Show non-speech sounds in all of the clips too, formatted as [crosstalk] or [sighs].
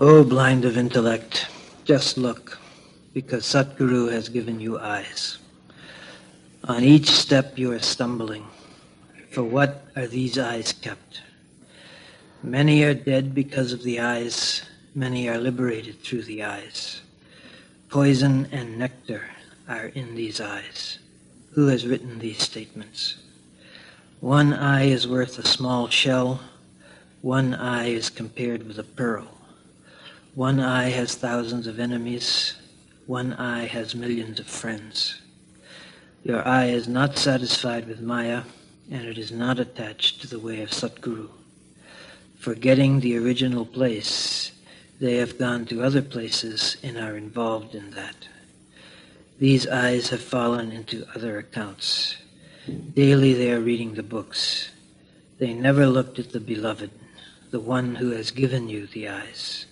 O blind of intellect, just look, because Satguru has given you eyes. On each step you are stumbling. For what are these eyes kept? Many are dead because of the eyes, many are liberated through the eyes. Poison and nectar are in these eyes. Who has written these statements? One eye is worth a small shell, one eye is compared with a pearl. One eye has thousands of enemies, one eye has millions of friends. Your eye is not satisfied with Maya, and it is not attached to the way of Satguru. Forgetting the original place, they have gone to other places and are involved in that. These eyes have fallen into other accounts. Daily they are reading the books. They never looked at the beloved, the one who has given you the eyes.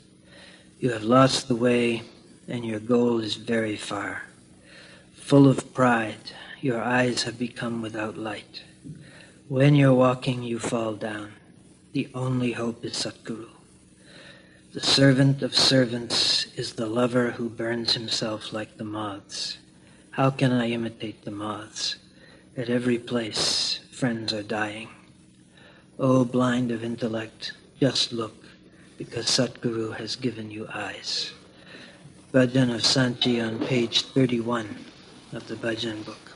You have lost the way, and your goal is very far. Full of pride, your eyes have become without light. When you're walking, you fall down. The only hope is Satguru. The servant of servants is the lover who burns himself like the moths. How can I imitate the moths? At every place, friends are dying. O blind of intellect, just look because Satguru has given you eyes. Bhajan of Sant Ji on page 31 of the Bhajan book.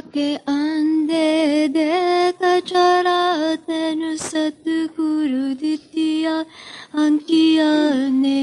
के अंधे देख चरा तेन सतगुरु दितिया अंकिया ने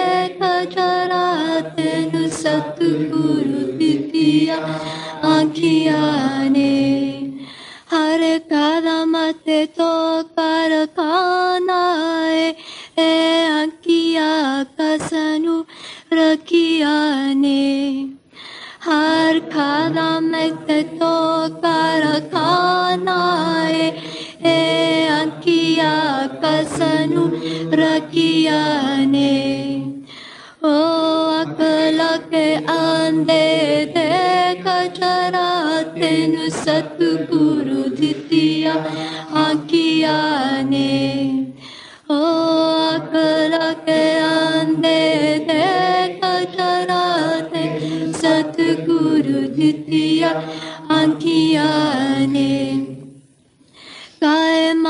सतगुरु दितिया अंकिया ने हर कदम ते तो कर खानाए ए अंकिया कसनु रखिया ने हर कदम ते तो कर खानाए ए अंकिया कसनु रखिया वंदे कचरातेनु सद्गुरु द्वितीया आकियाने ओ अकलके अन्दे दे सतगुरु सद्गुरु द्वितीया आकियाने कायम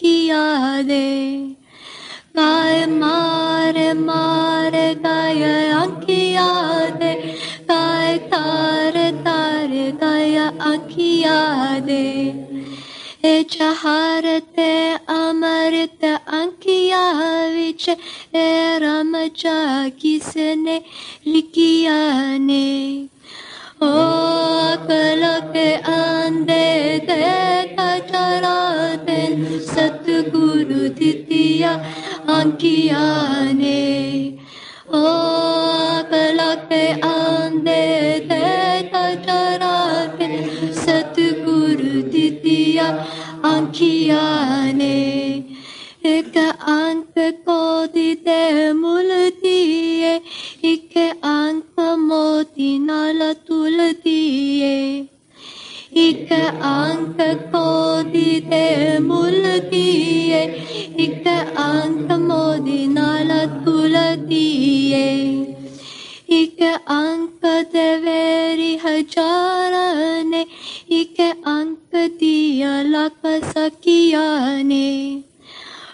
की यादे गाय मार मार गाय आखिया दे। गाय तार तार गाय आखी दे। ए चहारते अमृत अंकिया विच, ए रामचा किसने लिखिया ने। ओ अकल के अंधे देख चरा तेन सतगुरु दितिया अंकिया ने ओ अकल के अंधे देख चरा तेन सतगुरु दितिया अंकिया ने एक अंक को दिते मूल दिए හික අංක මෝතිනල තුලතියේ එක අංක කෝදිත මුලතියේ එක අංක මෝදිනල තුලතියේ එක අංක දෙවරි හජාරනේ එක අංක තියලක සකියානේ?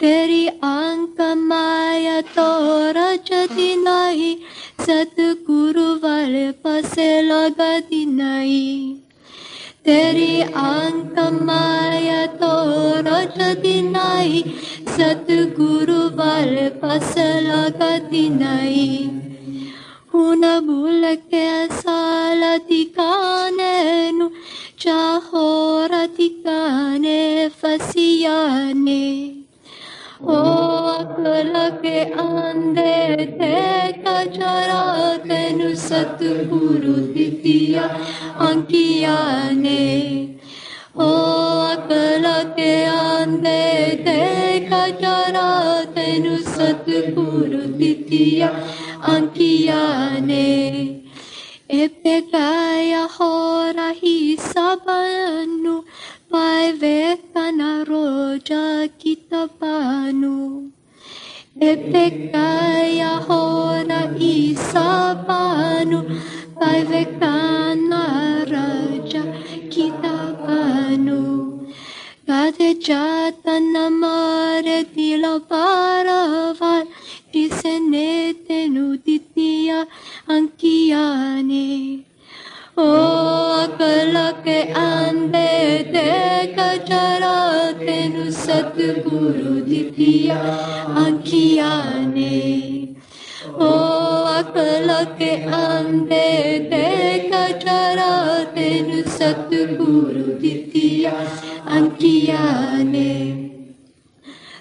तेरी अंक माया तो रचती नहीं। सतगुरु वाले पसे लगती नहीं। तेरी अंक माया तो रचती नहीं। सतगुरु वाले पस लगती नहीं। una bulla che sala di cane nu chahora di cane ओ अकल के अंधे थे चरा तेनु सतगुरु दितिया अंकिया ने। ओ अकल के अंधे थे चरा तेनु सतगुरु दितिया अंकिया ने। ए पे हो रही सबनु pai roja kita panu. Epe kaya hora isa panu. Pai raja kita panu. Kate jata namare tila parava disenete nutitia ankiane. anki ane ओ अकल के आंदे ते कचरा तेन सतगुरु दिथिया आखिया ने। ओ अकल के आंदे ते कचरा तेन सतगुरु दिथिया अखिया ने।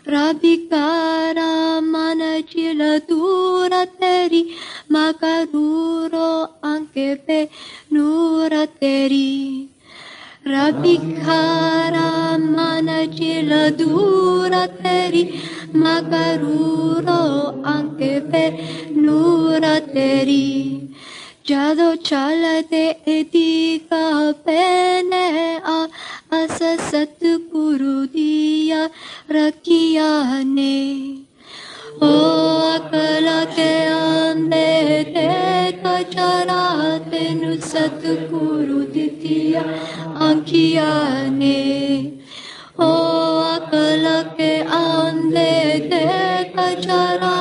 Rabikara manacila dura teri makaruro anche pe nura teri. Rabikara manacila dura teri makaruro anche pe nura teri जादो चालते एतीका पेने आ अस सतगुरु दिया रखिया ने। ओ अकल के आंदे ते कचरा तेनु सतगुरु दितिया आंखिया ने। हो अकल के आंदे देखा जरा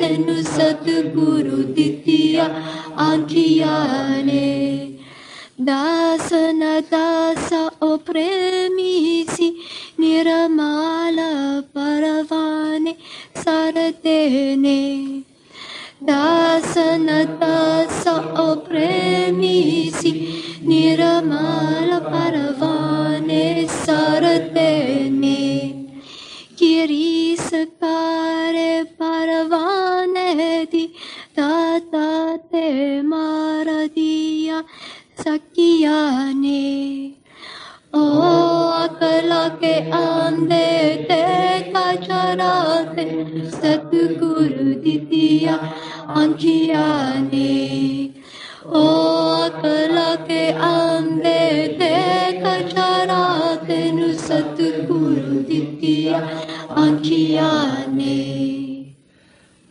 नैनु सतगुरु दितिया आखियाने दासन दास ओ प्रेमीसी निरमाल परवाने सरतेने दासन दास ओ प्रेमीसी निरमाल परवाने tata te maradiya sakiyane O akala ke ande te kacharate satguru ditya ankiyane O akala ke ande te kacharate nu satguru ditya ankiyane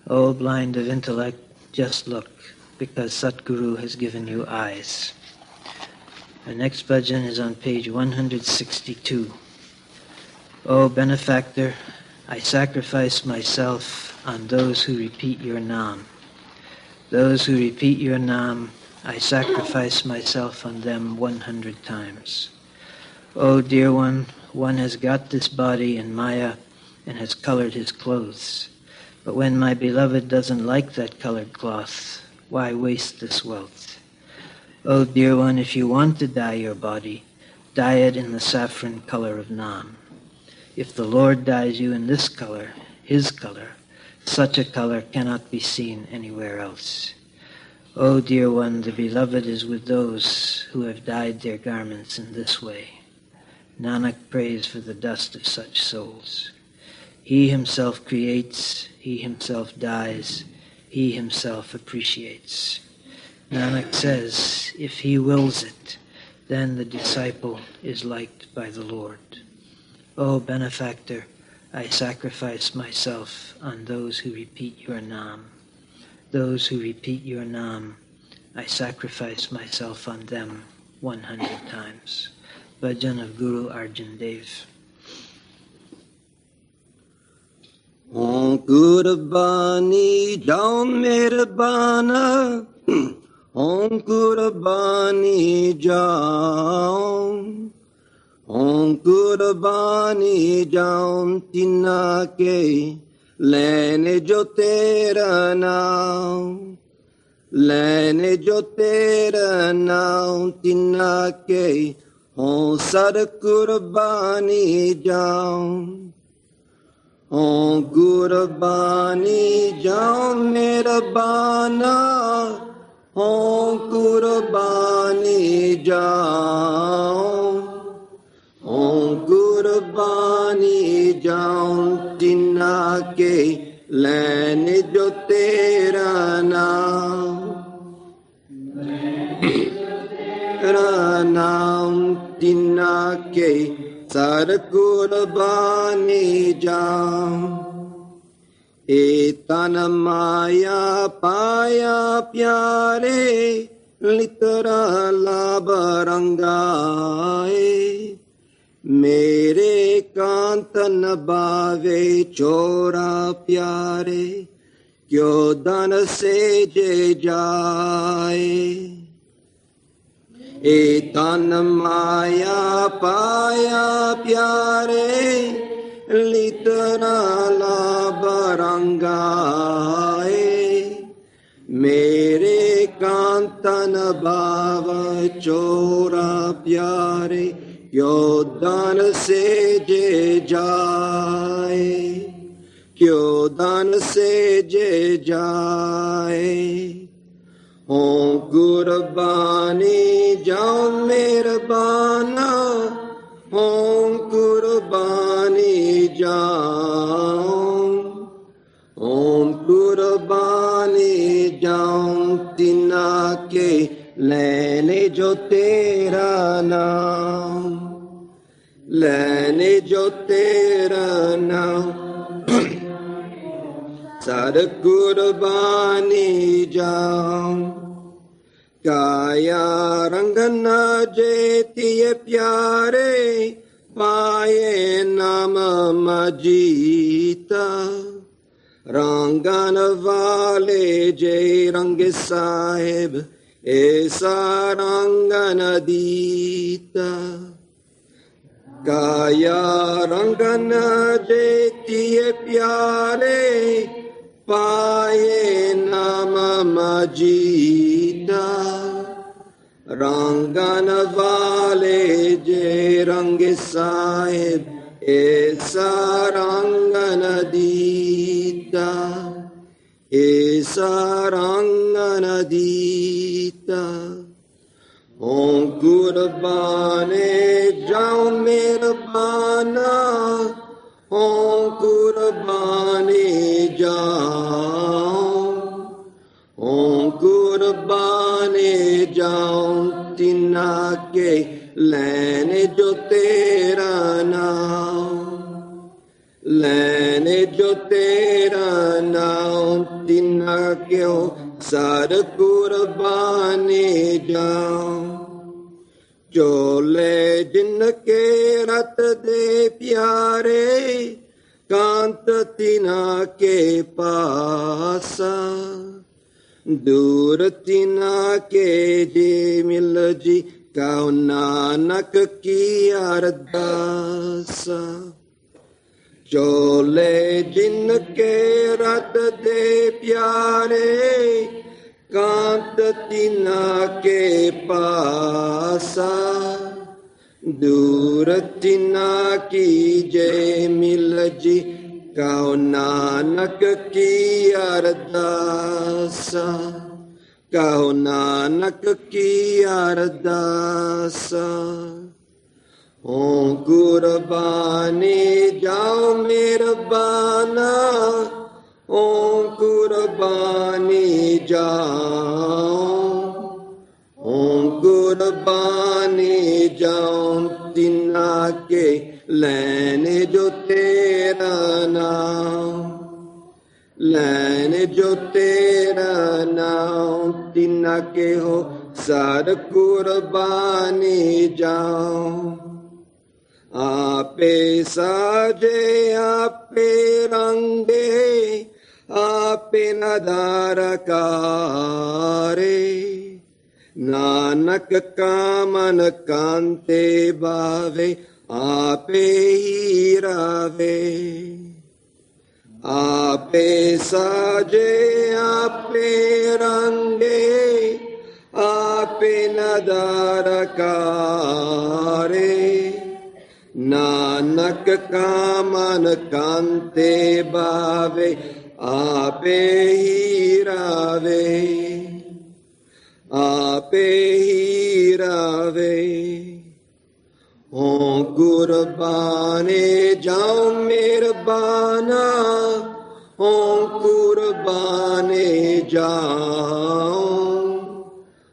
O blind of intellect, just look, because Satguru has given you eyes. The next bhajan is on page 162. O benefactor, I sacrifice myself on those who repeat your Nam. Those who repeat your Nam, I sacrifice myself on them 100 times. O dear one, one has got this body in Maya and has colored his clothes. But when my beloved doesn't like that colored cloth, why waste this wealth? Oh, dear one, if you want to dye your body, dye it in the saffron color of Nam. If the Lord dyes you in this color, his color, such a color cannot be seen anywhere else. Oh, dear one, the beloved is with those who have dyed their garments in this way. Nanak prays for the dust of such souls. He himself creates, he himself dies, he himself appreciates. Nanak says, if he wills it, then the disciple is liked by the Lord. O benefactor, I sacrifice myself on those who repeat your Nam. Those who repeat your Nam, I sacrifice myself on them 100 times. Bhajan of Guru Arjan Dev. ਓਂ ਕੁਰਬਾਨੀ ਜਾਉ ਮਿਹਰਬਾਨਾ। ਓਂ ਕੁਰਬਾਨੀ ਜਾਉ ਓਂ ਕੁਰਬਾਨੀ ਜਾਉ ਤਿਨਾ ਕੇ ਲੈਨ ਜੋ ਤੇਰਾ ਨਾਮ। ਲੈਨ ਜੋ ਤੇਰਾ ਨਾਮ ਤਿਨਾ ਕੇ ਓਂ ਸਰ ਕੁਰਬਾਨੀ ਜਾਉ ओ गुरबानी जाओ मेरबाना ओ कुरबानी जाओ ओ गुरबानी जाओ जिन्ना के लैन जो तेरा नाम। तेरा नाम जिन्ना के सर कुर्बानी जाऊँ। ए तन माया पाया प्यारे लितरा लाभ रंगाए। मेरे कांतन बावे चोरा प्यारे, क्यों धन से जे जाए? ए तन माया पाया प्यारे लितरा लाभ मेरे कांतन भाव चोरा प्यारे क्यों दान से जे जाए। क्यों दान से जे जाए? हों कुर्बानी जाओ मेहरबाना हों कुर्बानी जाओ ओम कुर्बानी जाऊं तिना के लेने जो तेरा नाम लेने जो तेरा नाम सर कुर्बानी जाऊं काया रंग न जेतिए प्यारे पाए नाम मजीता रंगन वाले जय रंग साहेब ऐसा रंगन दीता काया रंगन जेतिए प्यारे पाए नाम मजीदा रंगन वाले जे रंग साहेब ऐसा रंगन दीता ऐसा रंगन दीता ओं कुर्बाने जाओ मेरबाना ओं कुर्बाने जाओ तिना के लेने जो तेरा नाम, लेने जो तेरा नाम तिना क्यों सर कुर्बाने जाओ चोले जिनके रत दे प्यारे, कांत तिना के पासा दूर तिना के जे मिल जी काउ नानक की अरदासा। चोले जिनके रत दे प्यारे, कांत तिना के पासा। दूर तिना की जय मिल जी ਕਉ ਨਾਨਕ ਕੀ ਅਰਦਾਸਾ ਕਉ ਨਾਨਕ ਕੀ ਅਰਦਾਸਾ ਓ ਗੁਰਬਾਨੀ ਜਾਉ ਮਿਹਰਬਾਨਾ ਓ ਗੁਰਬਾਨੀ ਜਾਉ ਓ गुरबानी जाओ तिना के लैने जो ਤੇਰਾ ਨਾਮ ਲੈਣ ਜੋ ਤੇਰਾ ਨਾਮ ਤਿਨਾ ਕੇ ਹੋ ਸਰ ਕੁਰਬਾਨੀ ਜਾਉ। ਆਪੇ ਸਾਜੇ, ਆਪੇ ਰੰਗੇ, ਆਪੇ ਨਦਾਰ ਕਾਰੇ। ਨਾਨਕ ਕਾਮਨ ਕਾਂਤੇ ਬਾਵੇ आपे ही रावे, आपे साजे, आपे रंगे, आपे नदार कारे नानक कामन कांते बावे, आपे ही रावे। आपे ही रावे। ਓ ਗੁਰਬਾਨੇ ਜਾਉ ਮਿਹਰਬਾਨਾ, ਓ ਕੁਰਬਾਨੇ ਜਾਉ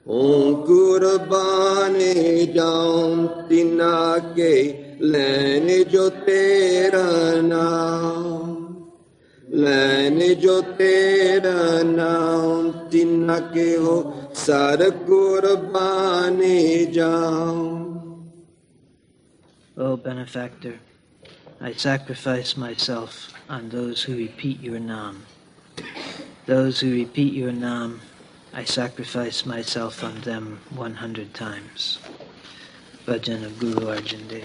ਓ ਕੁਰਬਾਨੇ ਜਾਉ ਤਿਨਾ ਕੇ ਲੈਨ ਜੋ ਤੇਰਾ ਨਾਮ। ਲੈਨ ਜੋ ਤੇਰਾ ਨਾਮ, ਤਿਨਾ ਕੇ ਹੋ ਸਰ ਕੁਰਬਾਨੇ ਜਾਉ O benefactor, I sacrifice myself on those who repeat your Nam. Those who repeat your Nam, I sacrifice myself on them 100 times. Bhajan of Guru Arjan.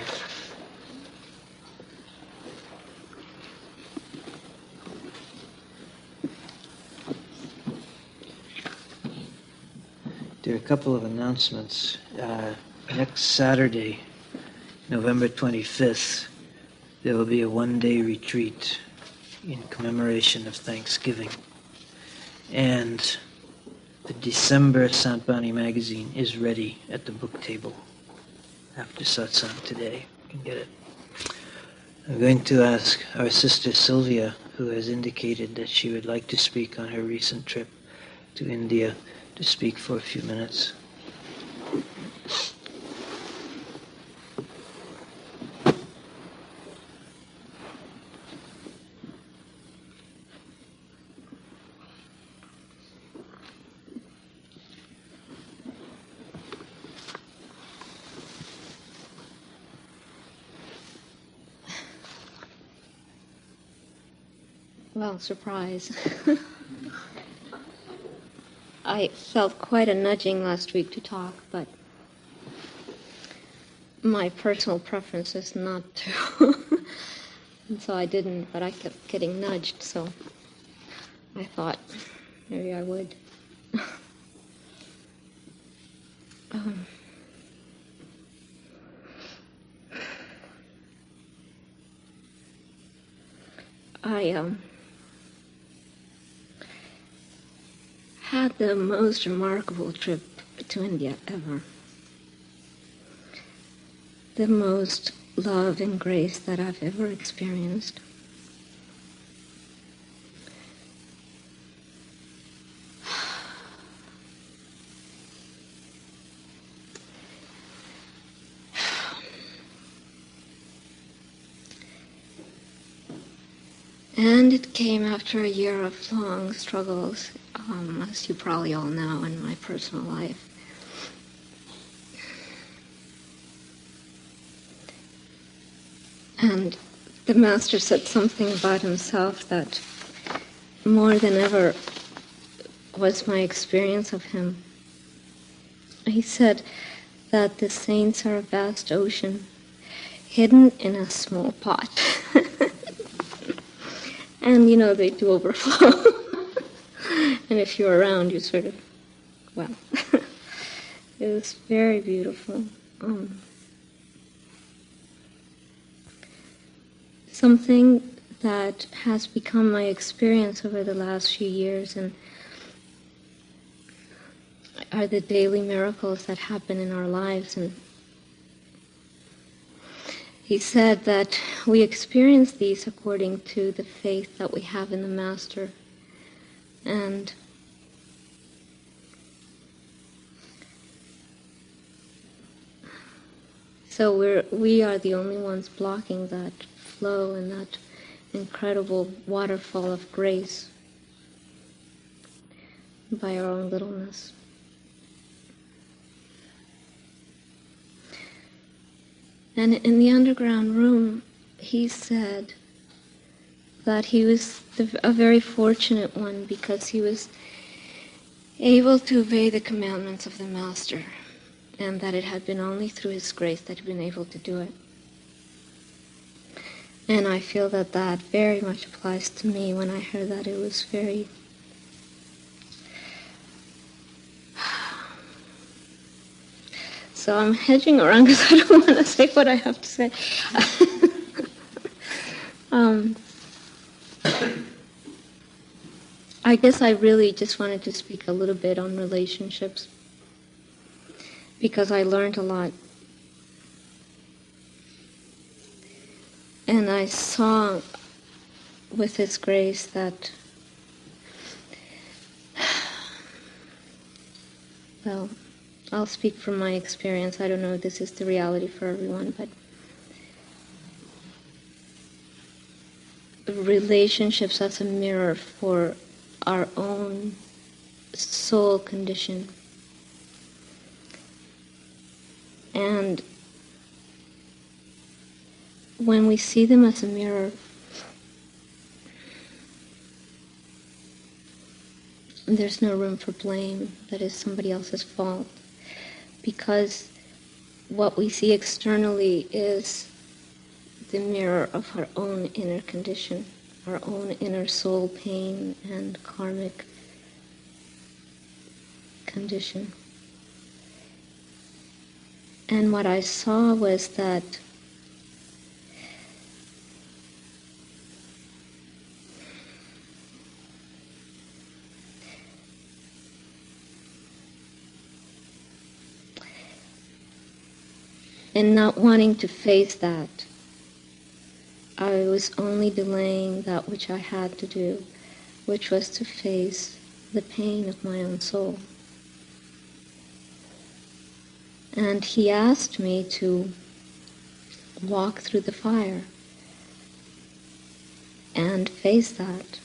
There are a couple of announcements. Uh, next Saturday, November 25th, there will be a one day retreat in commemoration of Thanksgiving. And the December Sant Bani magazine is ready at the book table after satsang today. You can get it. I'm going to ask our sister Sylvia, who has indicated that she would like to speak on her recent trip to India, to speak for a few minutes. Well, surprise. [laughs] I felt quite a nudging last week to talk, but my personal preference is not to. [laughs] and so I didn't, but I kept getting nudged, so I thought maybe I would. [laughs] um, I um had the most remarkable trip to India ever. The most love and grace that I've ever experienced. [sighs] And it came after a year of long struggles, um, as you probably all know, in my personal life. And the master said something about himself that more than ever was my experience of him. He said that the saints are a vast ocean hidden in a small pot. [laughs] and you know, they do overflow. [laughs] [laughs] and if you're around, you sort of, well, [laughs] it was very beautiful. Um, something that has become my experience over the last few years and are the daily miracles that happen in our lives and he said that we experience these according to the faith that we have in the master and so we're we are the only ones blocking that flow and that incredible waterfall of grace by our own littleness. And in the underground room, he said that he was a very fortunate one because he was able to obey the commandments of the Master, and that it had been only through his grace that he'd been able to do it. And I feel that that very much applies to me when I heard that it was very [sighs] So I'm hedging around [laughs] because I don't want to say what I have to say. [laughs] um, I guess I really just wanted to speak a little bit on relationships because I learned a lot. And I saw with His grace that, [sighs] well, I'll speak from my experience. I don't know if this is the reality for everyone, but relationships as a mirror for our own soul condition. And when we see them as a mirror, there's no room for blame that is somebody else's fault because what we see externally is the mirror of our own inner condition, our own inner soul pain and karmic condition. And what I saw was that and not wanting to face that. I was only delaying that which I had to do, which was to face the pain of my own soul. And he asked me to walk through the fire and face that.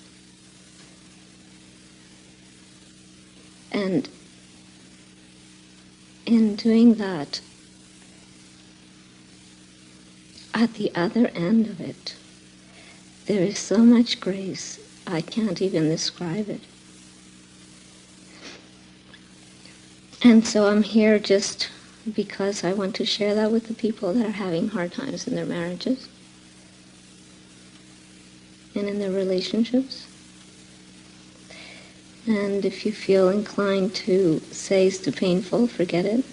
And in doing that, at the other end of it, there is so much grace, I can't even describe it. And so I'm here just because I want to share that with the people that are having hard times in their marriages and in their relationships. And if you feel inclined to say it's too painful, forget it.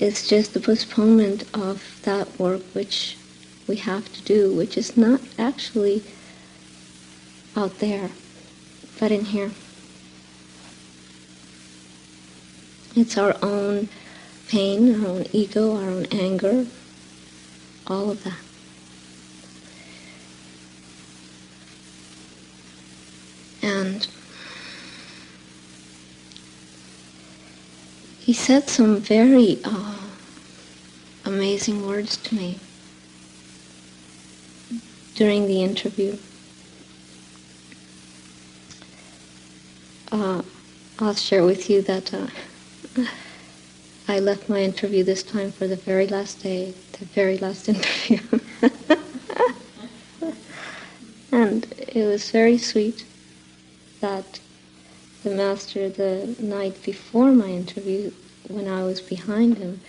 It's just the postponement of that work which we have to do, which is not actually out there, but in here. It's our own pain, our own ego, our own anger, all of that. And he said some very uh, amazing words to me during the interview. Uh, I'll share with you that uh, [laughs] I left my interview this time for the very last day, the very last [laughs] interview. [laughs] and it was very sweet that the master the night before my interview, when I was behind him,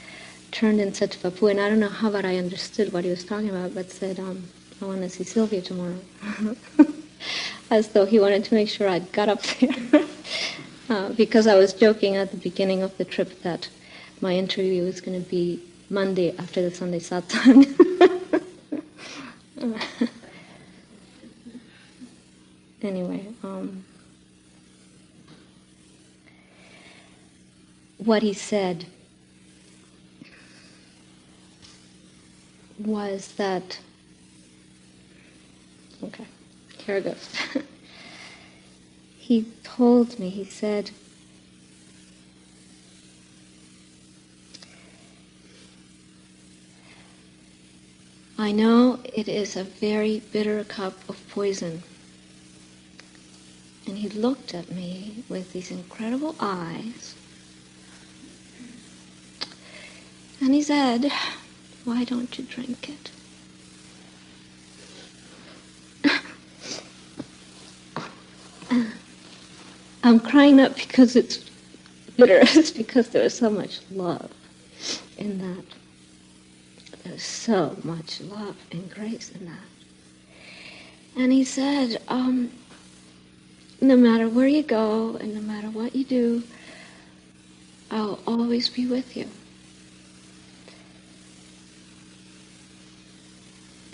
turned and said to Papu, and I don't know how, but I understood what he was talking about, but said, um, I want to see Sylvia tomorrow. [laughs] As though he wanted to make sure I got up there. [laughs] uh, because I was joking at the beginning of the trip that my interview was going to be Monday after the Sunday satsang. [laughs] anyway, um, what he said was that, okay, here it goes. [laughs] he told me, he said, I know it is a very bitter cup of poison. And he looked at me with these incredible eyes and he said, why don't you drink it? [laughs] I'm crying not because it's bitter, [laughs] it's because there is so much love in that. There's so much love and grace in that. And he said, um, no matter where you go and no matter what you do, I'll always be with you.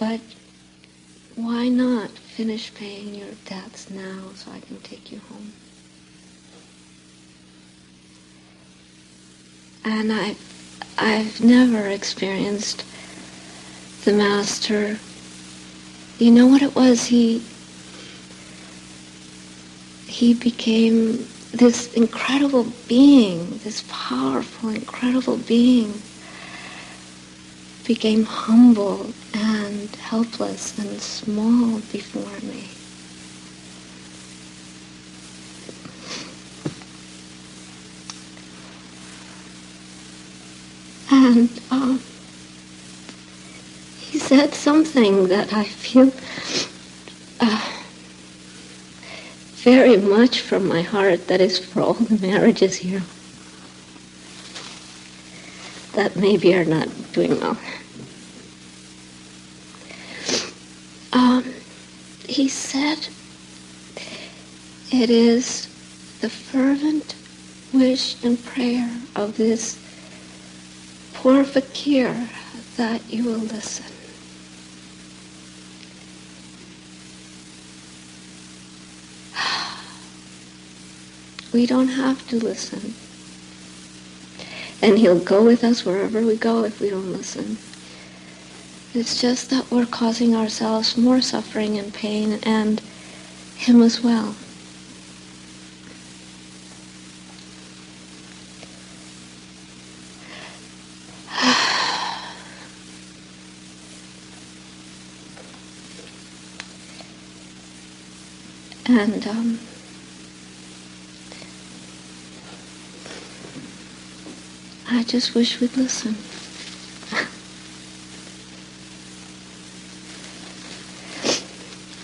But why not finish paying your debts now so I can take you home? And I, I've never experienced the master. You know what it was? He he became this incredible being, this powerful, incredible being, became humble and helpless and small before me. And um, he said something that I feel uh, very much from my heart that is for all the marriages here that maybe are not doing well. Um, he said, it is the fervent wish and prayer of this poor fakir that you will listen. [sighs] We don't have to listen. And he'll go with us wherever we go if we don't listen. It's just that we're causing ourselves more suffering and pain and him as well. [sighs] and um, I just wish we'd listen.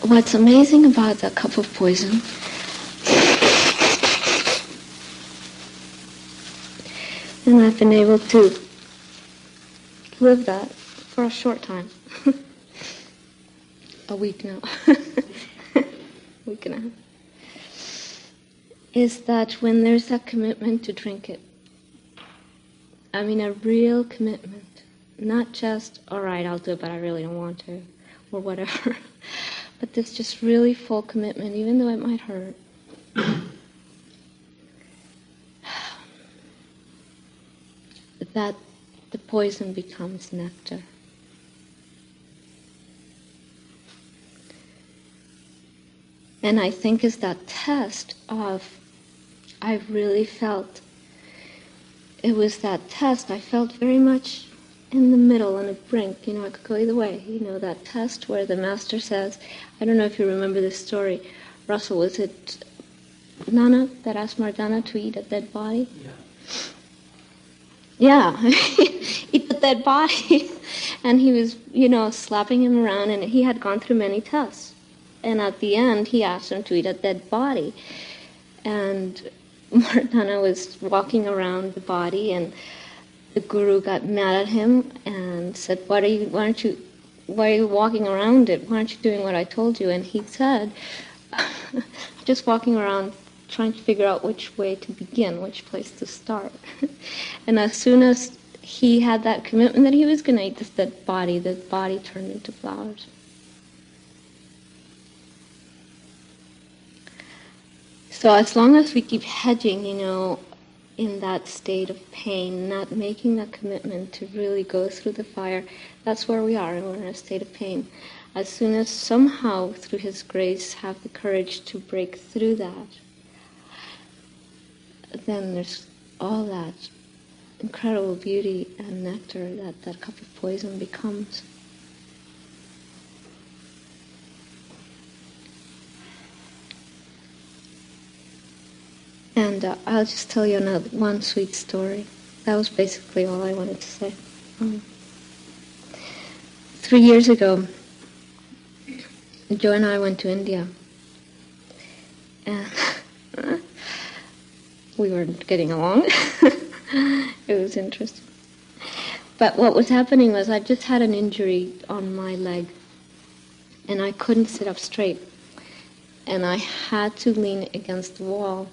What's amazing about the cup of poison and I've been able to live that for a short time. [laughs] a week now. [laughs] week and a half. Is that when there's that commitment to drink it, I mean, a real commitment. Not just, all right, I'll do it, but I really don't want to, or whatever. [laughs] but this just really full commitment, even though it might hurt. [sighs] that the poison becomes nectar. And I think is that test of I really felt it was that test. I felt very much in the middle, on a brink. You know, I could go either way. You know, that test where the master says, I don't know if you remember this story. Russell, was it Nanak that asked Mardana to eat a dead body? Yeah. Yeah, [laughs] eat the dead body. [laughs] and he was, you know, slapping him around, and he had gone through many tests. And at the end, he asked him to eat a dead body. And [laughs] Mardana was walking around the body, and the guru got mad at him and said, "Why are you? Why aren't you? Why are you walking around it? Why aren't you doing what I told you?" And he said, [laughs] "Just walking around." Trying to figure out which way to begin, which place to start. [laughs] and as soon as he had that commitment that he was going to eat this dead body, the body turned into flowers. So as long as we keep hedging, you know, in that state of pain, not making that commitment to really go through the fire, that's where we are, and we're in a state of pain. As soon as somehow, through His grace, have the courage to break through that, then there's all that incredible beauty and nectar that that cup of poison becomes. And uh, I'll just tell you another one sweet story. That was basically all I wanted to say. Um, three years ago, Joe and I went to India. And [laughs] we weren't getting along. [laughs] it was interesting. But what was happening was I just had an injury on my leg and I couldn't sit up straight. And I had to lean against the wall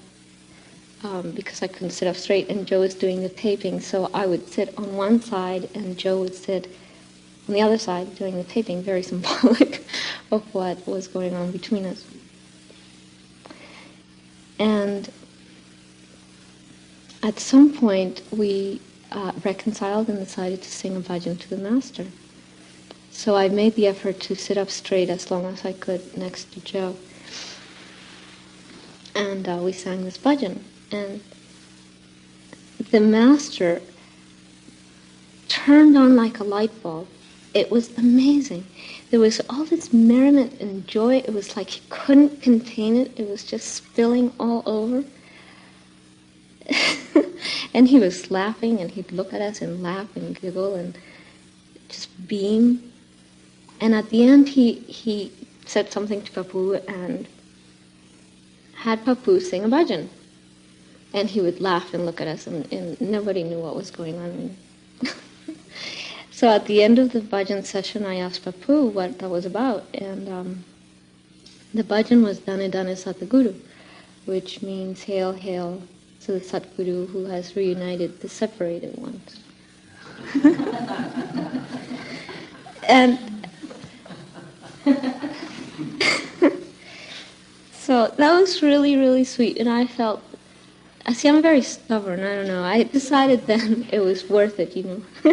um, because I couldn't sit up straight. And Joe was doing the taping, so I would sit on one side and Joe would sit on the other side doing the taping, very [laughs] symbolic of what was going on between us. And at some point, we uh, reconciled and decided to sing a bhajan to the master. So I made the effort to sit up straight as long as I could next to Joe. And uh, we sang this bhajan. And the master turned on like a light bulb. It was amazing. There was all this merriment and joy. It was like he couldn't contain it. It was just spilling all over. [laughs] and he was laughing, and he'd look at us and laugh and giggle and just beam. And at the end, he, he said something to Papu and had Papu sing a bhajan. And he would laugh and look at us, and, and nobody knew what was going on. [laughs] so at the end of the bhajan session, I asked Papu what that was about, and um, the bhajan was Dane Dane Satguru, which means hail, hail to the Satguru who has reunited the separated ones. [laughs] and [laughs] so that was really, really sweet, and I felt. I see, I'm very stubborn. I don't know. I decided then [laughs] it was worth it, you know, [laughs]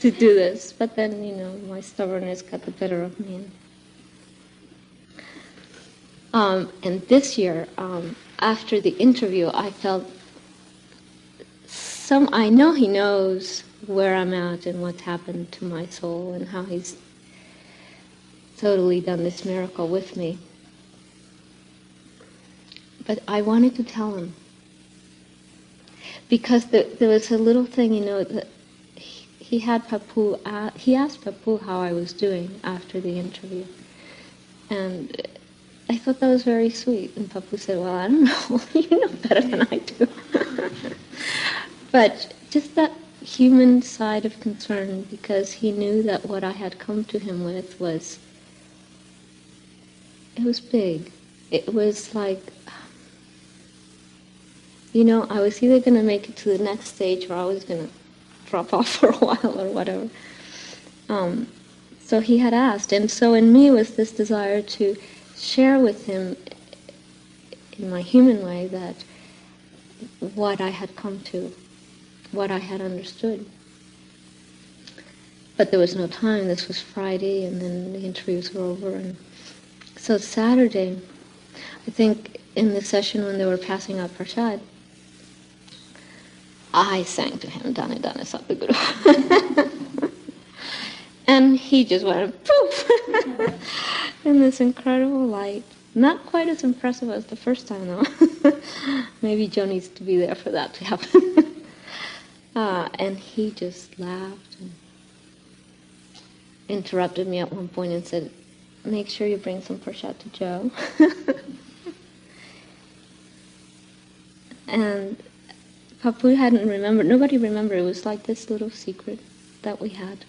to do this. But then, you know, my stubbornness got the better of me. Um, and this year, um, after the interview, I felt some. I know he knows where I'm at and what's happened to my soul and how he's totally done this miracle with me. But I wanted to tell him because the, there was a little thing, you know, that he, he had Papu. Uh, he asked Papu how I was doing after the interview, and I thought that was very sweet. And Papu said, Well, I don't know. [laughs] you know better than I do. [laughs] but just that human side of concern because he knew that what I had come to him with was, it was big. It was like, you know, I was either going to make it to the next stage or I was going to drop [laughs] off for a while or whatever. Um, so he had asked. And so in me was this desire to share with him in my human way that what I had come to, what I had understood. But there was no time. This was Friday, and then the interviews were over. And so Saturday, I think in the session when they were passing out prasad, I sang to him, Dane Dane Satguru. [laughs] and he just went poof [laughs] in this incredible light. Not quite as impressive as the first time, though. [laughs] Maybe Joe needs to be there for that to happen. uh, and he just laughed and interrupted me at one point and said, Make sure you bring some prasad to Joe. and Papu hadn't remembered, nobody remembered. It was like this little secret that we had.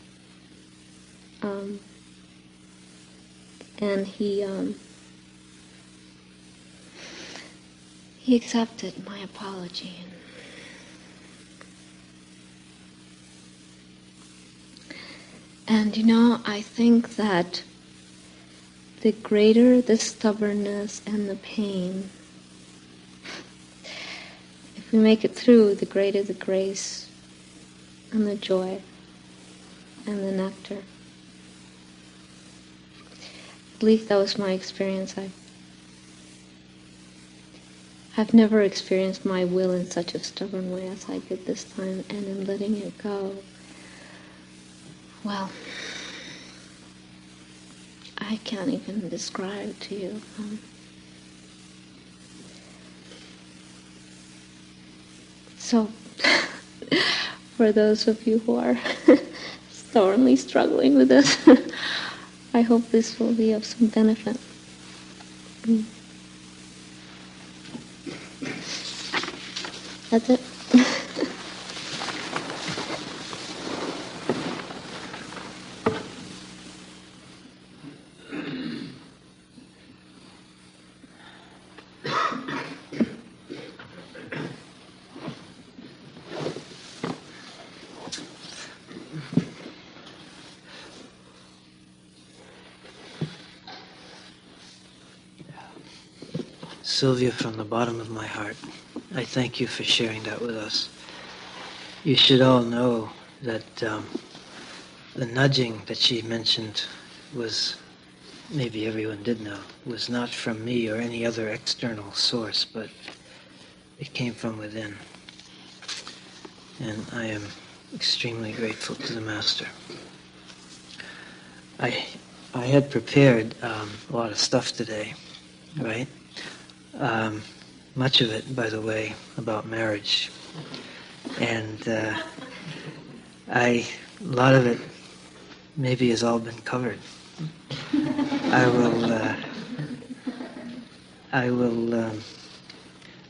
Um, and he um, he accepted my apology. And you know, I think that the greater the stubbornness and the pain, we make it through, the greater the grace and the joy and the nectar believe that was my experience. I, I've never experienced my will in such a stubborn way as I did this time, and in letting it go, well, I can't even describe to you. Um, so, [laughs] for those of you who are [laughs] thoroughly struggling with this. [laughs] I hope this will be of some benefit. Mm. That's it. Sylvia, from the bottom of my heart, I thank you for sharing that with us. You should all know that um, the nudging that she mentioned was, maybe everyone did know, was not from me or any other external source, but it came from within. And I am extremely grateful to the Master. I, I had prepared um, a lot of stuff today, right? Um, much of it, by the way, about marriage. And uh, I, a lot of it maybe has all been covered. I will, uh, I will, um,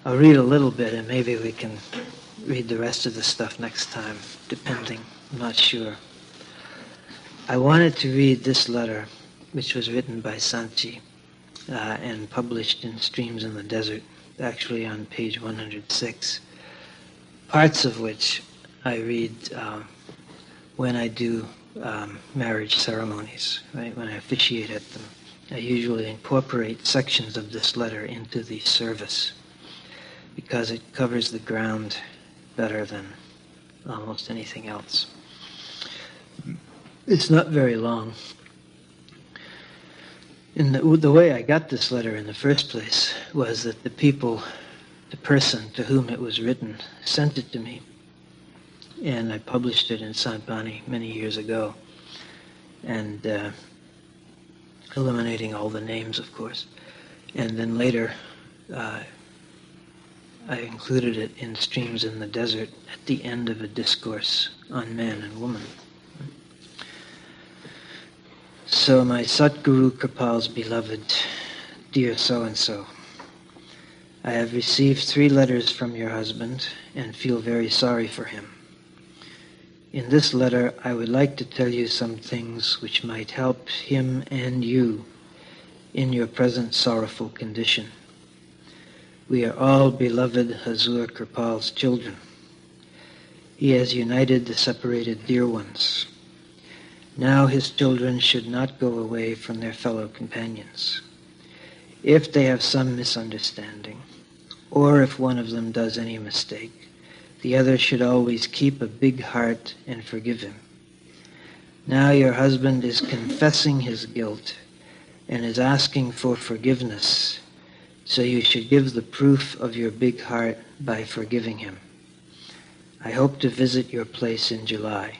I'll read a little bit and maybe we can read the rest of the stuff next time, depending. I'm not sure. I wanted to read this letter, which was written by Sant Ji uh, and published in Streams in the Desert, actually on page 106, parts of which I read uh, when I do um, marriage ceremonies, right, when I officiate at them. I usually incorporate sections of this letter into the service because it covers the ground better than almost anything else. It's not very long. And the, the way I got this letter in the first place was that the people, the person to whom it was written, sent it to me. And I published it in Sant Bani many years ago. And uh, eliminating all the names, of course. And then later, uh, I included it in Streams in the Desert at the end of a discourse on man and woman. So, my Satguru Kripal's beloved, dear so and so, I have received three letters from your husband and feel very sorry for him. In this letter, I would like to tell you some things which might help him and you in your present sorrowful condition. We are all beloved Hazur Kripal's children. He has united the separated dear ones. Now his children should not go away from their fellow companions. If they have some misunderstanding, or if one of them does any mistake, the other should always keep a big heart and forgive him. Now your husband is confessing his guilt and is asking for forgiveness, so you should give the proof of your big heart by forgiving him. I hope to visit your place in July.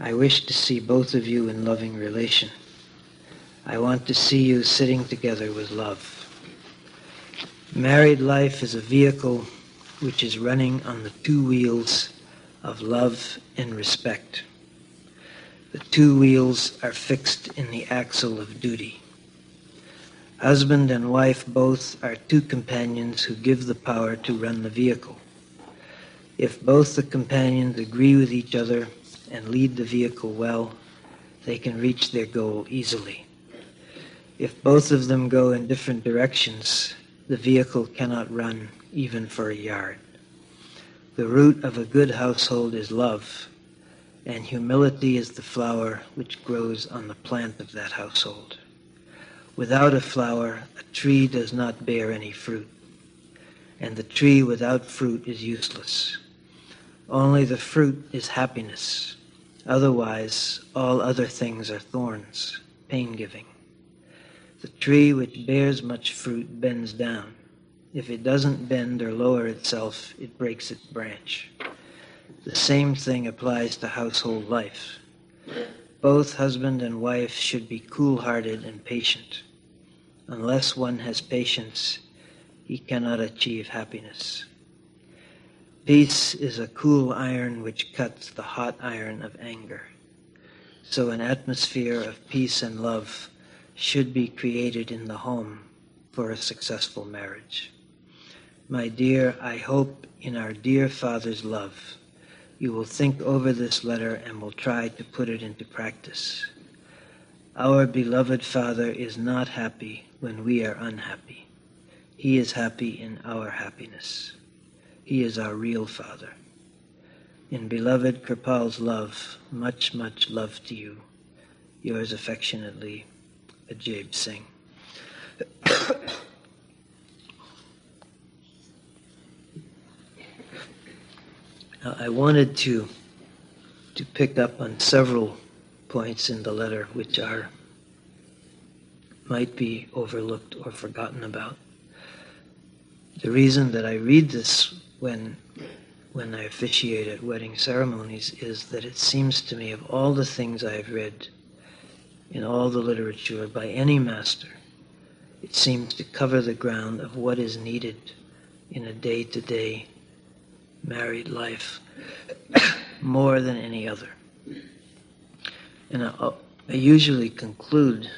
I wish to see both of you in loving relation. I want to see you sitting together with love. Married life is a vehicle which is running on the two wheels of love and respect. The two wheels are fixed in the axle of duty. Husband and wife both are two companions who give the power to run the vehicle. If both the companions agree with each other and lead the vehicle well, they can reach their goal easily. If both of them go in different directions, the vehicle cannot run even for a yard. The root of a good household is love, and humility is the flower which grows on the plant of that household. Without a flower, a tree does not bear any fruit, and the tree without fruit is useless. Only the fruit is happiness, Otherwise, all other things are thorns, pain-giving. The tree which bears much fruit bends down. If it doesn't bend or lower itself, it breaks its branch. The same thing applies to household life. Both husband and wife should be cool-hearted and patient. Unless one has patience, he cannot achieve happiness. Peace is a cool iron which cuts the hot iron of anger. So an atmosphere of peace and love should be created in the home for a successful marriage. My dear, I hope in our dear Father's love you will think over this letter and will try to put it into practice. Our beloved Father is not happy when we are unhappy. He is happy in our happiness. He is our real Father. In beloved Kripal's love, much, much love to you. Yours affectionately, Ajaib Singh. [coughs] now, I wanted to to pick up on several points in the letter which are might be overlooked or forgotten about. The reason that I read this when when I officiate at wedding ceremonies is that it seems to me of all the things I have read in all the literature by any master, it seems to cover the ground of what is needed in a day to day married life [coughs] more than any other. And I, I usually conclude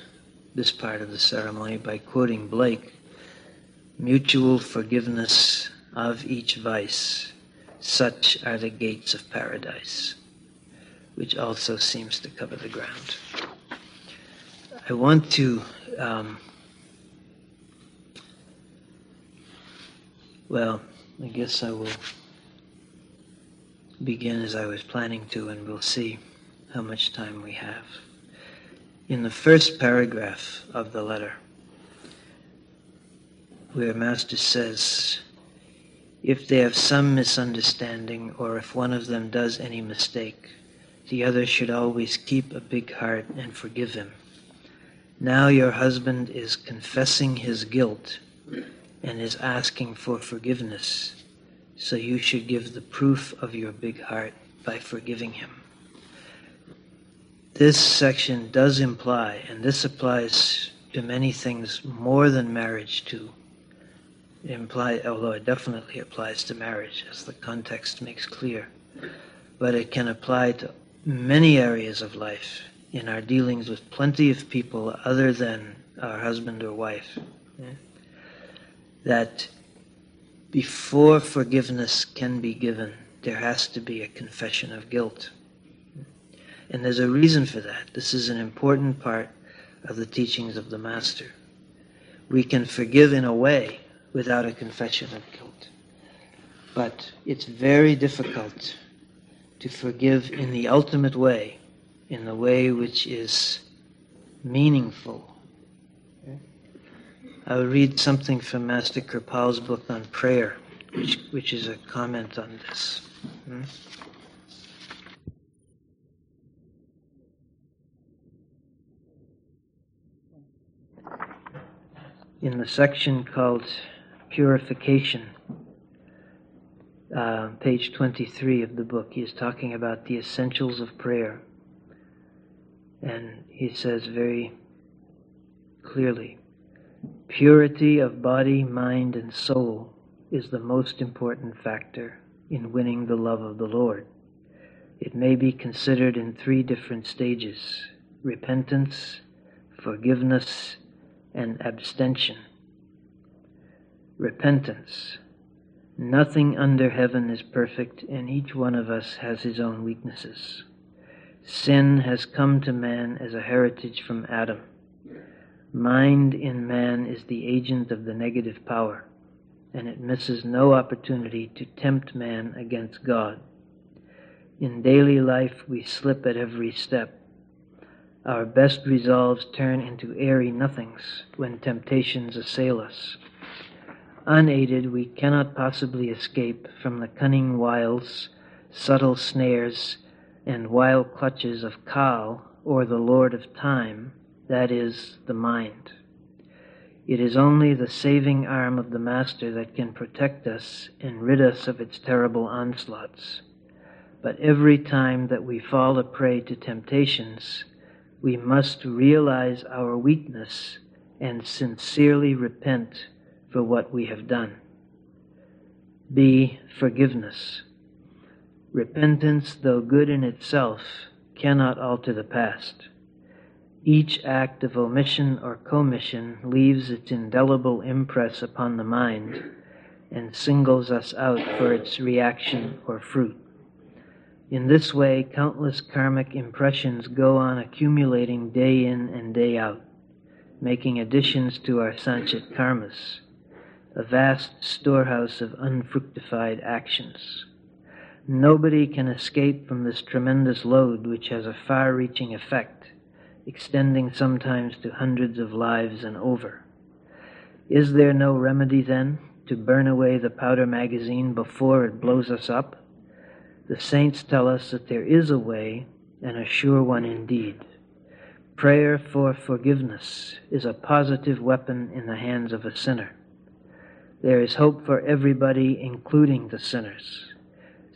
this part of the ceremony by quoting Blake mutual forgiveness of each vice such are the gates of paradise, which also seems to cover the ground. I want to, um, well, I guess I will begin as I was planning to, and we'll see how much time we have. In the first paragraph of the letter, where Master says, if they have some misunderstanding or if one of them does any mistake, the other should always keep a big heart and forgive him. Now your husband is confessing his guilt and is asking for forgiveness, so you should give the proof of your big heart by forgiving him. This section does imply, and this applies to many things more than marriage too, imply, although it definitely applies to marriage, as the context makes clear, but it can apply to many areas of life in our dealings with plenty of people other than our husband or wife. That before forgiveness can be given, there has to be a confession of guilt. And there's a reason for that. This is an important part of the teachings of the Master. We can forgive in a way without a confession of guilt. But it's very difficult to forgive in the ultimate way, in the way which is meaningful. I'll read something from Master Kripal's book on prayer, which, which is a comment on this. Hmm? In the section called purification. Uh, page 23 of the book, he is talking about the essentials of prayer. And he says very clearly purity of body, mind, and soul is the most important factor in winning the love of the Lord. It may be considered in three different stages repentance, forgiveness, and abstention repentance. Nothing under heaven is perfect, and each one of us has his own weaknesses. Sin has come to man as a heritage from Adam. Mind in man is the agent of the negative power, and it misses no opportunity to tempt man against God. In daily life, we slip at every step. Our best resolves turn into airy nothings when temptations assail us. Unaided, we cannot possibly escape from the cunning wiles, subtle snares, and wild clutches of Kal, or the Lord of Time, that is, the mind. It is only the saving arm of the Master that can protect us and rid us of its terrible onslaughts. But every time that we fall a prey to temptations, we must realize our weakness and sincerely repent for what we have done. B. Forgiveness. Repentance, though good in itself, cannot alter the past. Each act of omission or commission leaves its indelible impress upon the mind and singles us out for its reaction or fruit. In this way, countless karmic impressions go on accumulating day in and day out, making additions to our sanchit karmas, a vast storehouse of unfructified actions. Nobody can escape from this tremendous load which has a far reaching effect, extending sometimes to hundreds of lives and over. Is there no remedy then to burn away the powder magazine before it blows us up? The saints tell us that there is a way, and a sure one indeed. Prayer for forgiveness is a positive weapon in the hands of a sinner. There is hope for everybody, including the sinners.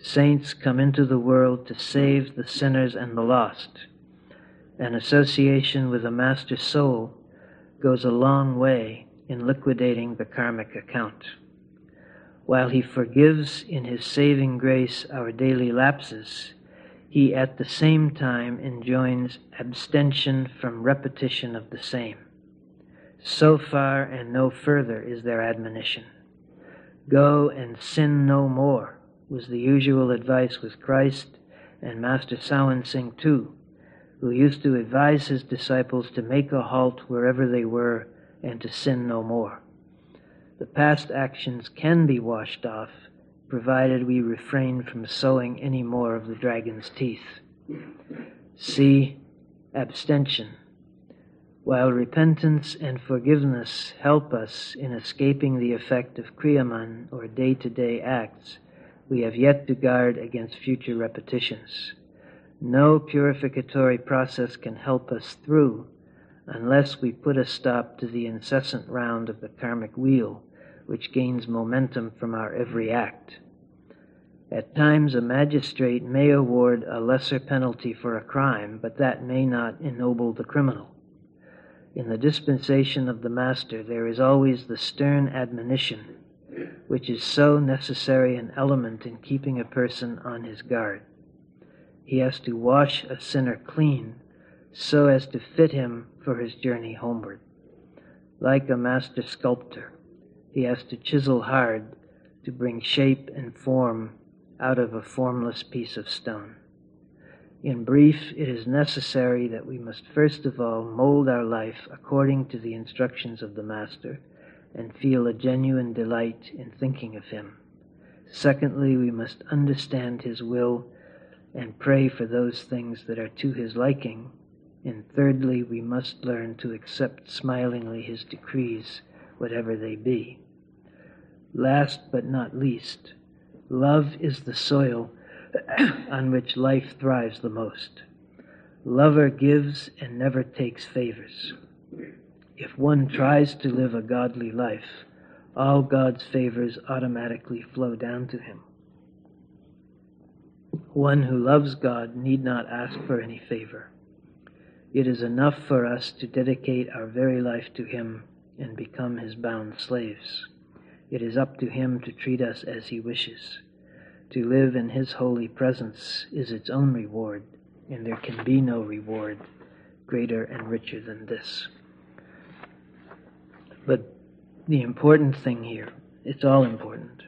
Saints come into the world to save the sinners and the lost. An association with a Master Soul goes a long way in liquidating the karmic account. While He forgives in His saving grace our daily lapses, He at the same time enjoins abstention from repetition of the same. So far and no further is their admonition. Go and sin no more was the usual advice with Christ and Master Sawan Singh too, who used to advise his disciples to make a halt wherever they were and to sin no more. The past actions can be washed off, provided we refrain from sowing any more of the dragon's teeth. See abstention. While repentance and forgiveness help us in escaping the effect of kriyaman or day to day acts, we have yet to guard against future repetitions. No purificatory process can help us through unless we put a stop to the incessant round of the karmic wheel, which gains momentum from our every act. At times, a magistrate may award a lesser penalty for a crime, but that may not ennoble the criminal. In the dispensation of the Master, there is always the stern admonition which is so necessary an element in keeping a person on his guard. He has to wash a sinner clean so as to fit him for his journey homeward. Like a master sculptor, he has to chisel hard to bring shape and form out of a formless piece of stone. In brief, it is necessary that we must first of all mold our life according to the instructions of the Master and feel a genuine delight in thinking of Him. Secondly, we must understand His will and pray for those things that are to His liking. And thirdly, we must learn to accept smilingly His decrees, whatever they be. Last but not least, love is the soil [coughs] on which life thrives the most. Lover gives and never takes favors if one tries to live a godly life, all God's favors automatically flow down to him. One who loves God need not ask for any favor. It is enough for us to dedicate our very life to Him and become His bound slaves. It is up to Him to treat us as He wishes. To live in His holy presence is its own reward, and there can be no reward greater and richer than this. But the important thing here, it's all important,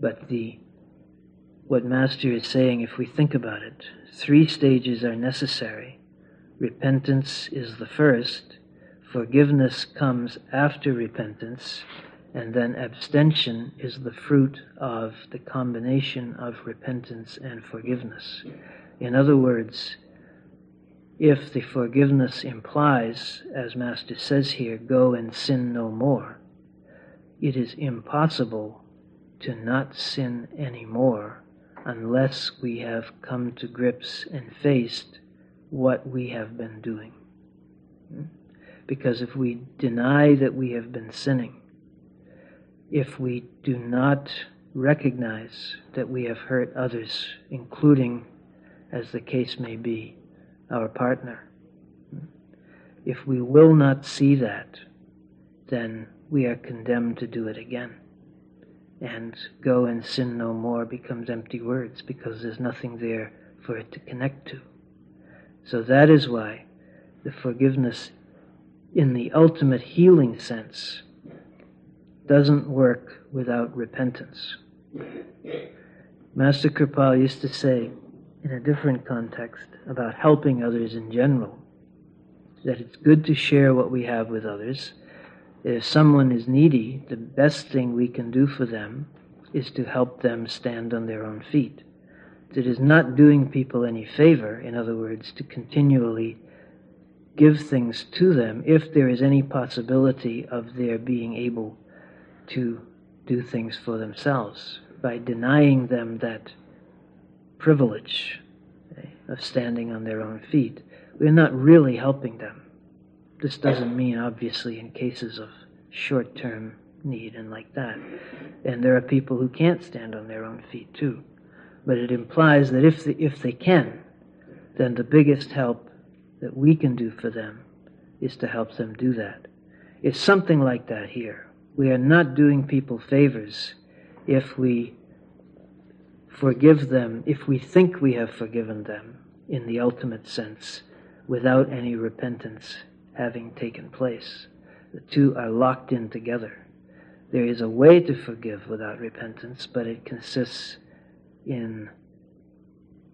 but the what Master is saying, if we think about it, three stages are necessary. Repentance is the first, forgiveness comes after repentance, and then abstention is the fruit of the combination of repentance and forgiveness. In other words, if the forgiveness implies, as Master says here, go and sin no more, it is impossible to not sin any more unless we have come to grips and faced what we have been doing. Hmm? Because if we deny that we have been sinning, if we do not recognize that we have hurt others, including, as the case may be, our partner. If we will not see that, then we are condemned to do it again. And go and sin no more becomes empty words because there's nothing there for it to connect to. So that is why the forgiveness in the ultimate healing sense doesn't work without repentance. Master Kripal used to say, in a different context, about helping others in general, that it's good to share what we have with others. If someone is needy, the best thing we can do for them is to help them stand on their own feet. It is not doing people any favor, in other words, to continually give things to them if there is any possibility of their being able to do things for themselves by denying them that privilege eh, of standing on their own feet. We're not really helping them. This doesn't mean, obviously, in cases of short term need and like that. And there are people who can't stand on their own feet too. But it implies that if, if they can, then the biggest help that we can do for them is to help them do that. It's something like that here. We are not doing people favors if we forgive them, if we think we have forgiven them in the ultimate sense without any repentance having taken place. The two are locked in together. There is a way to forgive without repentance, but it consists in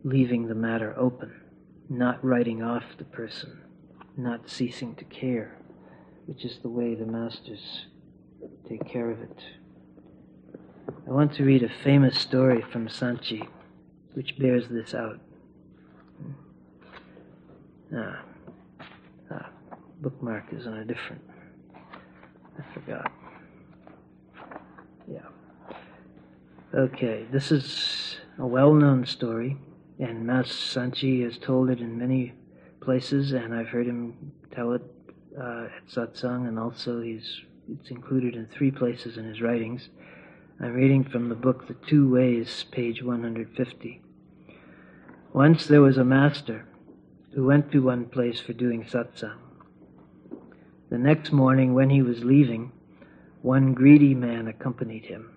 leaving the matter open not writing off the person, not ceasing to care, which is the way the masters take care of it. I want to read a famous story from Sant Ji, which bears this out. Ah, ah, bookmark is on a different. I forgot. Yeah. Okay, this is a well known story and Master Sant Ji has told it in many places, and I've heard him tell it uh, at satsang, and also he's it's included in three places in his writings. I'm reading from the book The Two Ways, page 150. Once there was a master who went to one place for doing satsang. The next morning, when he was leaving, one greedy man accompanied him.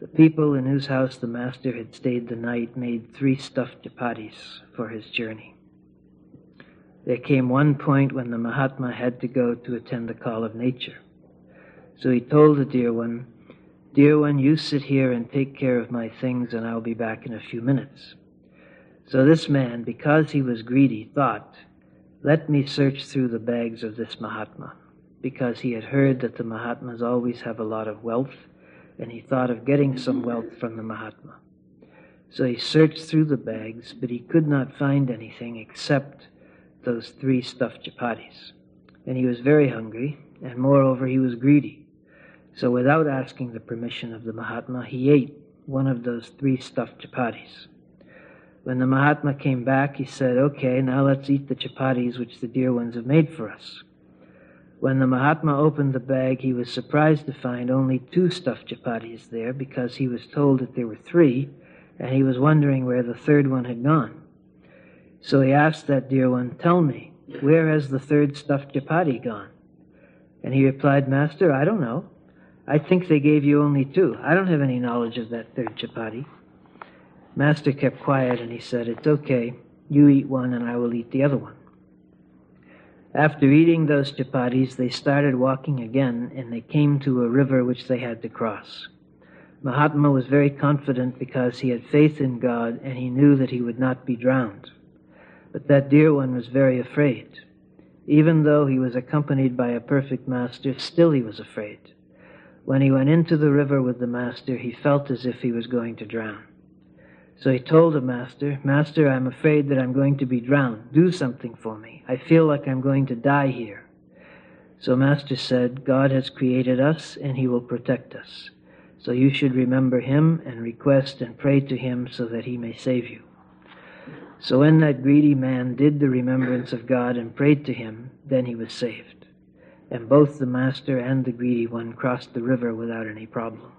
The people in whose house the master had stayed the night made three stuffed chapatis for his journey. There came one point when the Mahatma had to go to attend the call of nature. So he told the dear one, Dear one, you sit here and take care of my things, and I'll be back in a few minutes. So this man, because he was greedy, thought, Let me search through the bags of this Mahatma, because he had heard that the Mahatmas always have a lot of wealth and he thought of getting some wealth from the Mahatma. So he searched through the bags, but he could not find anything except those three stuffed chapatis. And he was very hungry, and moreover, he was greedy. So without asking the permission of the Mahatma, he ate one of those three stuffed chapatis. When the Mahatma came back, he said, Okay, now let's eat the chapatis which the dear ones have made for us. When the Mahatma opened the bag, he was surprised to find only two stuffed chapatis there because he was told that there were three, and he was wondering where the third one had gone. So he asked that dear one, Tell me, where has the third stuffed chapati gone? And he replied, Master, I don't know. I think they gave you only two. I don't have any knowledge of that third chapati. Master kept quiet and he said, It's okay. You eat one and I will eat the other one. After eating those chapatis, they started walking again, and they came to a river which they had to cross. Mahatma was very confident because he had faith in God and he knew that he would not be drowned. But that dear one was very afraid. Even though he was accompanied by a perfect master, still he was afraid. When he went into the river with the master, he felt as if he was going to drown. So he told the master, Master, I'm afraid that I'm going to be drowned. Do something for me. I feel like I'm going to die here. So Master said, God has created us and he will protect us. So you should remember him and request and pray to him so that he may save you. So when that greedy man did the remembrance of God and prayed to him, then he was saved. And both the master and the greedy one crossed the river without any problem.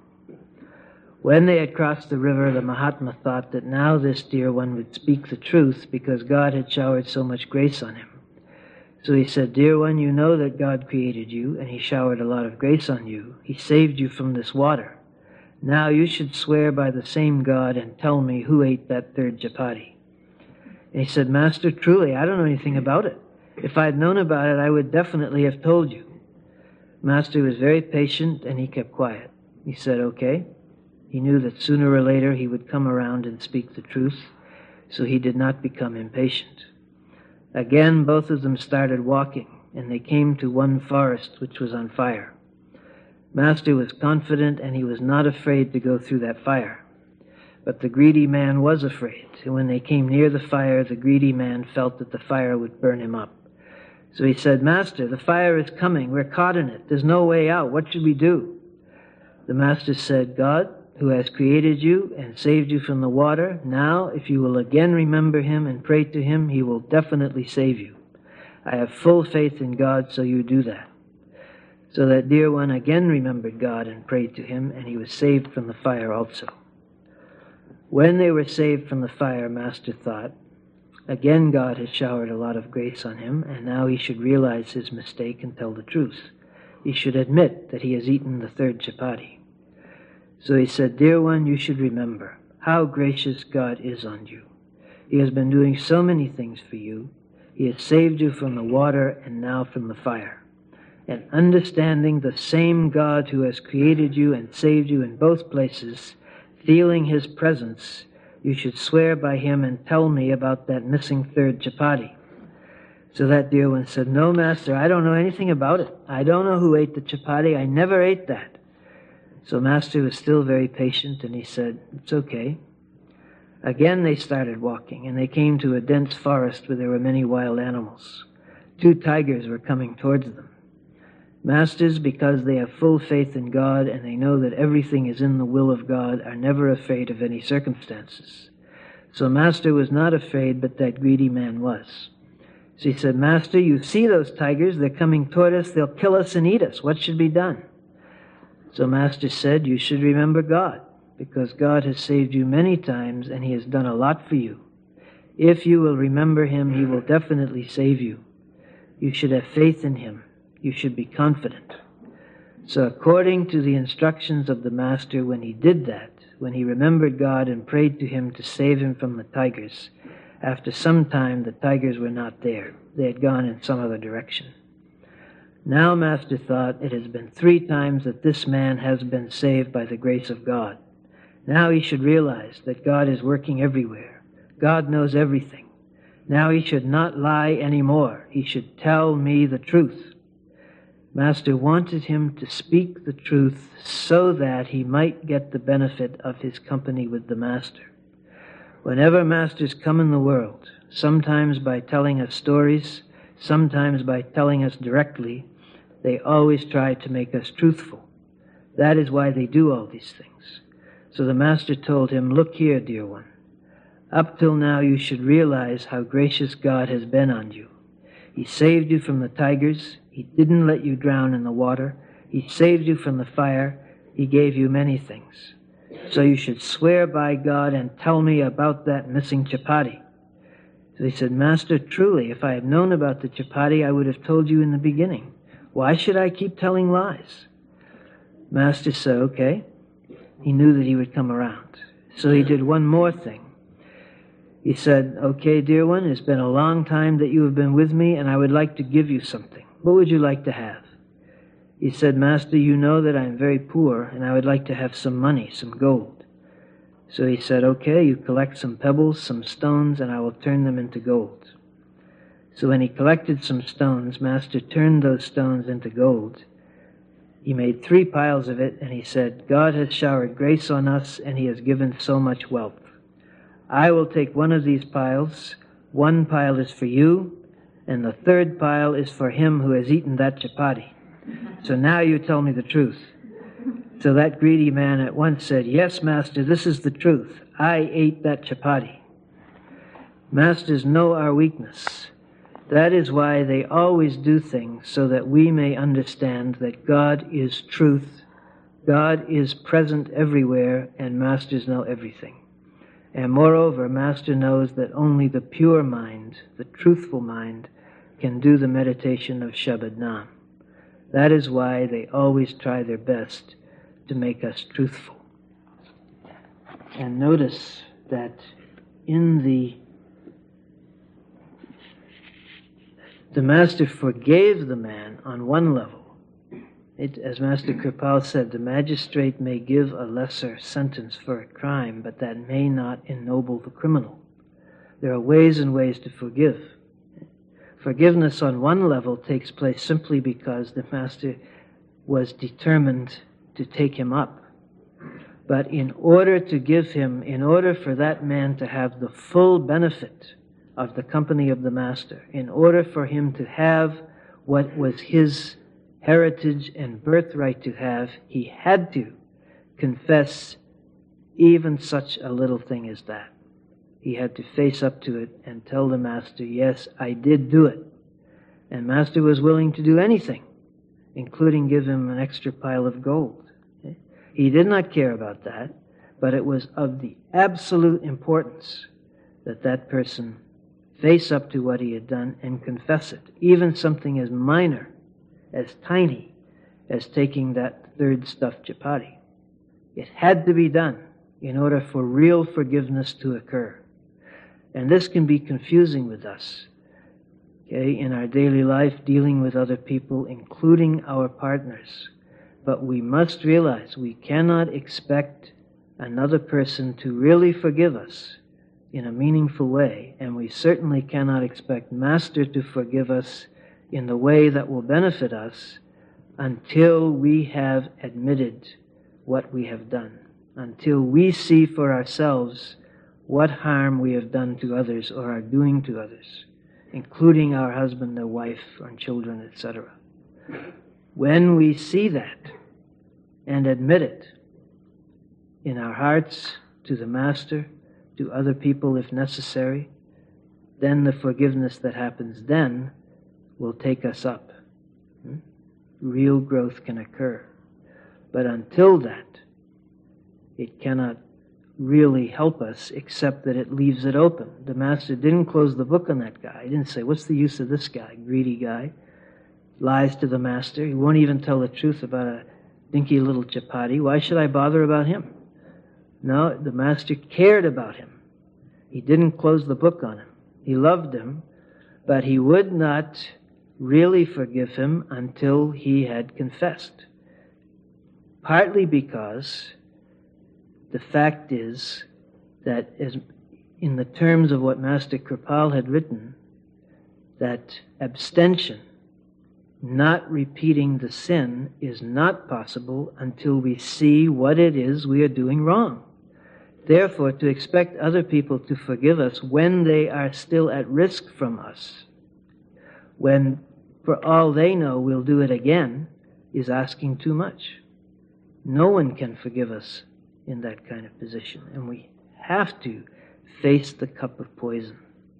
When they had crossed the river, the Mahatma thought that now this dear one would speak the truth because God had showered so much grace on him. So he said, Dear one, you know that God created you, and he showered a lot of grace on you. He saved you from this water. Now you should swear by the same God and tell me who ate that third chapati. He said, Master, truly, I don't know anything about it. If I had known about it, I would definitely have told you. Master was very patient and he kept quiet. He said, okay. He knew that sooner or later he would come around and speak the truth, so he did not become impatient. Again, both of them started walking, and they came to one forest which was on fire. Master was confident and he was not afraid to go through that fire. But the greedy man was afraid, and when they came near the fire, the greedy man felt that the fire would burn him up. So he said, Master, the fire is coming. We're caught in it. There's no way out. What should we do? The master said, God, who has created you and saved you from the water, now, if you will again remember him and pray to him, he will definitely save you. I have full faith in God, so you do that. So that dear one again remembered God and prayed to him, and he was saved from the fire also. When they were saved from the fire, Master thought, again God has showered a lot of grace on him, and now he should realize his mistake and tell the truth. He should admit that he has eaten the third chapati. So he said, Dear one, you should remember how gracious God is on you. He has been doing so many things for you. He has saved you from the water and now from the fire. And understanding the same God who has created you and saved you in both places, feeling his presence, you should swear by him and tell me about that missing third chapati. So that dear one said, No, Master, I don't know anything about it. I don't know who ate the chapati. I never ate that. So Master was still very patient and he said, It's okay. Again they started walking and they came to a dense forest where there were many wild animals. Two tigers were coming towards them. Masters, because they have full faith in God and they know that everything is in the will of God, are never afraid of any circumstances. So Master was not afraid, but that greedy man was. So he said, Master, you see those tigers, they're coming toward us, they'll kill us and eat us. What should be done? So Master said, You should remember God, because God has saved you many times and He has done a lot for you. If you will remember Him, He will definitely save you. You should have faith in Him. You should be confident. So, according to the instructions of the Master, when he did that, when he remembered God and prayed to Him to save him from the tigers, after some time the tigers were not there. They had gone in some other direction. Now, Master thought, it has been three times that this man has been saved by the grace of God. Now he should realize that God is working everywhere. God knows everything. Now he should not lie anymore. He should tell me the truth. Master wanted him to speak the truth so that he might get the benefit of his company with the Master. Whenever masters come in the world, sometimes by telling us stories, sometimes by telling us directly, they always try to make us truthful. That is why they do all these things. So the Master told him, Look here, dear one. Up till now, you should realize how gracious God has been on you. He saved you from the tigers. He didn't let you drown in the water. He saved you from the fire. He gave you many things. So you should swear by God and tell me about that missing chapati. So he said, Master, truly, if I had known about the chapati, I would have told you in the beginning. Why should I keep telling lies? Master said, okay. He knew that he would come around. So he did one more thing. He said, okay, dear one, it's been a long time that you have been with me, and I would like to give you something. What would you like to have? He said, Master, you know that I am very poor, and I would like to have some money, some gold. So he said, Okay, you collect some pebbles, some stones, and I will turn them into gold. So when he collected some stones, Master turned those stones into gold. He made three piles of it, and he said, God has showered grace on us, and he has given so much wealth. I will take one of these piles. One pile is for you, and the third pile is for him who has eaten that chapati. So now you tell me the truth. So that greedy man at once said, Yes, Master, this is the truth. I ate that chapati. Masters know our weakness. That is why they always do things so that we may understand that God is truth, God is present everywhere, and masters know everything. And moreover, Master knows that only the pure mind, the truthful mind, can do the meditation of Shabad Nam. That is why they always try their best to make us truthful. And notice that in the The master forgave the man on one level. It, as Master Kripal said, the magistrate may give a lesser sentence for a crime, but that may not ennoble the criminal. There are ways and ways to forgive. Forgiveness on one level takes place simply because the master was determined to take him up. But in order to give him, in order for that man to have the full benefit of the company of the master, in order for him to have what was his heritage and birthright to have, he had to confess even such a little thing as that. He had to face up to it and tell the master, yes, I did do it. And master was willing to do anything, including give him an extra pile of gold. He did not care about that, but it was of the absolute importance that that person face up to what he had done and confess it, even something as minor, as tiny, as taking that third stuffed chapati. It had to be done in order for real forgiveness to occur. And this can be confusing with us. Okay, in our daily life, dealing with other people, including our partners. But we must realize we cannot expect another person to really forgive us in a meaningful way, and we certainly cannot expect Master to forgive us in the way that will benefit us until we have admitted what we have done, until we see for ourselves what harm we have done to others or are doing to others, including our husband, or wife, or children, etc. When we see that and admit it in our hearts to the Master, to other people if necessary, then the forgiveness that happens then will take us up. Hmm? Real growth can occur. But until that, it cannot really help us except that it leaves it open. The master didn't close the book on that guy. He didn't say, What's the use of this guy? Greedy guy. Lies to the master. He won't even tell the truth about a dinky little chapati. Why should I bother about him? No, the master cared about him. He didn't close the book on him. He loved him, but he would not really forgive him until he had confessed. Partly because the fact is that, as in the terms of what Master Kripal had written, that abstention, not repeating the sin, is not possible until we see what it is we are doing wrong. Therefore, to expect other people to forgive us when they are still at risk from us, when for all they know we'll do it again, is asking too much. No one can forgive us in that kind of position. And we have to face the cup of poison,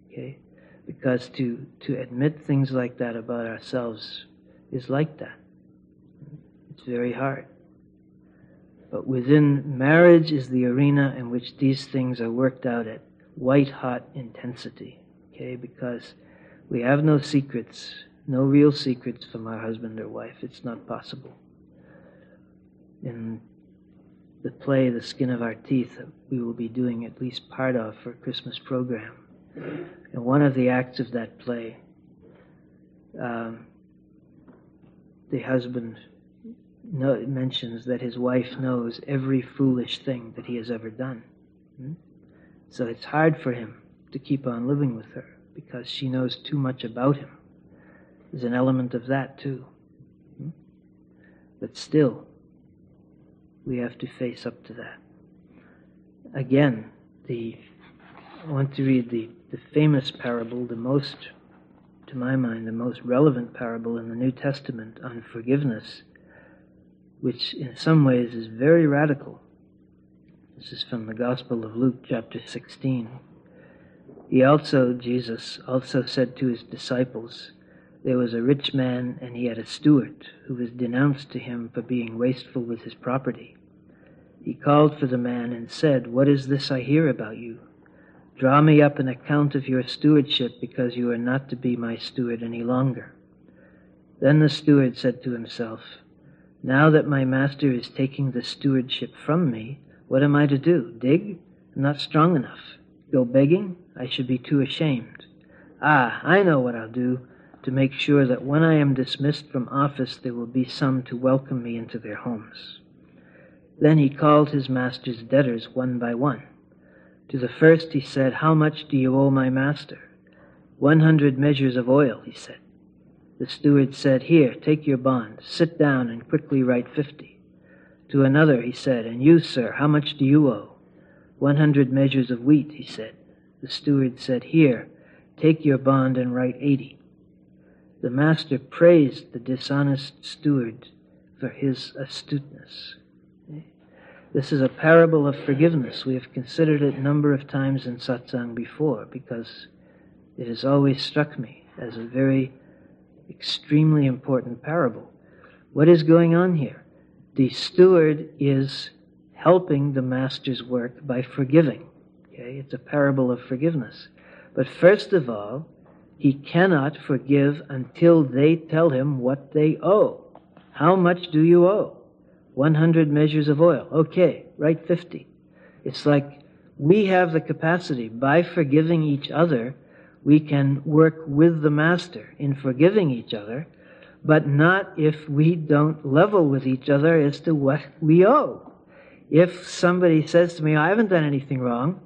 okay? Because to, to admit things like that about ourselves is like that. It's very hard. But within marriage is the arena in which these things are worked out at white hot intensity, okay? Because we have no secrets, no real secrets from our husband or wife. It's not possible. And the play The Skin of Our Teeth that we will be doing at least part of for Christmas program. And one of the acts of that play, um, the husband mentions that his wife knows every foolish thing that he has ever done. Hmm? So it's hard for him to keep on living with her because she knows too much about him. There's an element of that too. Hmm? But still, we have to face up to that. Again, the I want to read the, the famous parable, the most, to my mind, the most relevant parable in the New Testament on forgiveness, which in some ways is very radical. This is from the Gospel of Luke, chapter 16. He also, Jesus, also said to his disciples, there was a rich man, and he had a steward who was denounced to him for being wasteful with his property. He called for the man and said, What is this I hear about you? Draw me up an account of your stewardship, because you are not to be my steward any longer. Then the steward said to himself, Now that my master is taking the stewardship from me, what am I to do? Dig? I'm not strong enough. Go begging? I should be too ashamed. Ah, I know what I'll do. to make sure that when I am dismissed from office, there will be some to welcome me into their homes. Then he called his master's debtors one by one. To the first he said, How much do you owe my master? One hundred measures of oil, he said. The steward said, Here, take your bond. Sit down and quickly write fifty. To another he said, And you, sir, how much do you owe? One hundred measures of wheat, he said. The steward said, Here, take your bond and write eighty. The master praised the dishonest steward for his astuteness. This is a parable of forgiveness. We have considered it a number of times in satsang before because it has always struck me as a very extremely important parable. What is going on here? The steward is helping the master's work by forgiving. Okay? It's a parable of forgiveness. But first of all, he cannot forgive until they tell him what they owe. How much do you owe? 100 measures of oil. Okay, write 50. It's like we have the capacity, by forgiving each other, we can work with the Master in forgiving each other, but not if we don't level with each other as to what we owe. If somebody says to me, I haven't done anything wrong,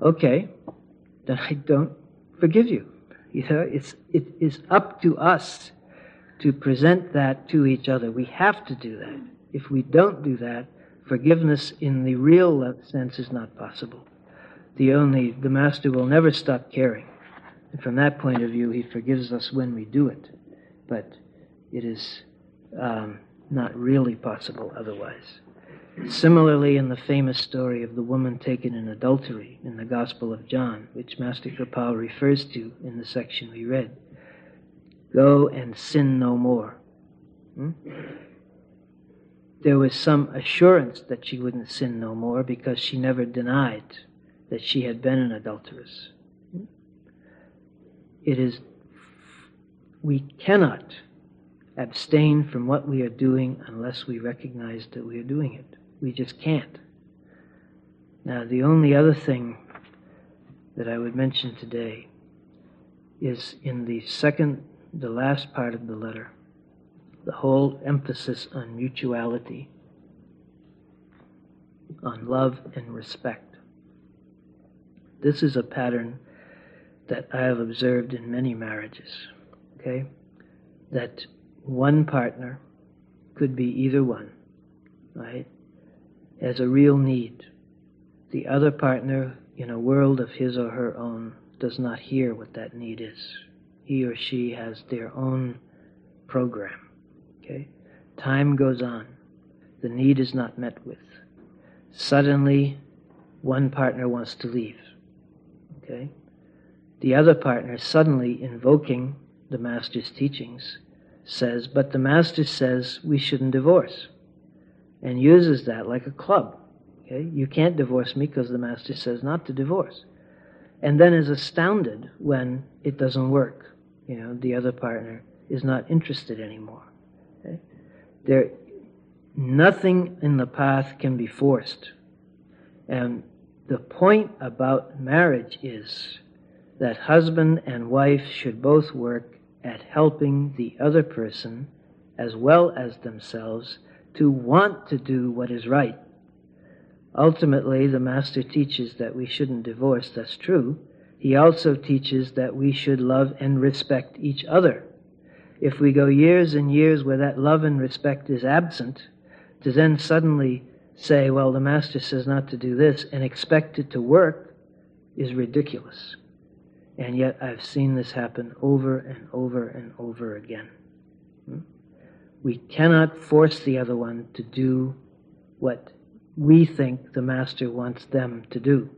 okay, then I don't forgive you. You know, it's, it is up to us to present that to each other. We have to do that. If we don't do that, forgiveness in the real sense is not possible. The only, the Master will never stop caring. And from that point of view, He forgives us when we do it. But it is um, not really possible otherwise. Similarly, in the famous story of the woman taken in adultery in the Gospel of John, which Master Kripal refers to in the section we read, go and sin no more. Hmm? There was some assurance that she wouldn't sin no more because she never denied that she had been an adulteress. It is, we cannot abstain from what we are doing unless we recognize that we are doing it. We just can't. Now, the only other thing that I would mention today is in the second, the last part of the letter, the whole emphasis on mutuality, on love and respect. This is a pattern that I have observed in many marriages, okay? That one partner could be either one, right? as a real need. The other partner, in a world of his or her own, does not hear what that need is. He or she has their own program. Okay? Time goes on. The need is not met with. Suddenly, one partner wants to leave. Okay? The other partner, suddenly invoking the Master's teachings, says, But the Master says we shouldn't divorce and uses that like a club. Okay? You can't divorce me because the master says not to divorce. And then is astounded when it doesn't work. You know, the other partner is not interested anymore. Okay? There, nothing in the path can be forced. And the point about marriage is that husband and wife should both work at helping the other person as well as themselves to want to do what is right. Ultimately, the Master teaches that we shouldn't divorce, that's true. He also teaches that we should love and respect each other. If we go years and years where that love and respect is absent, to then suddenly say, well, the Master says not to do this, and expect it to work is ridiculous. And yet I've seen this happen over and over and over again. Hmm? We cannot force the other one to do what we think the master wants them to do.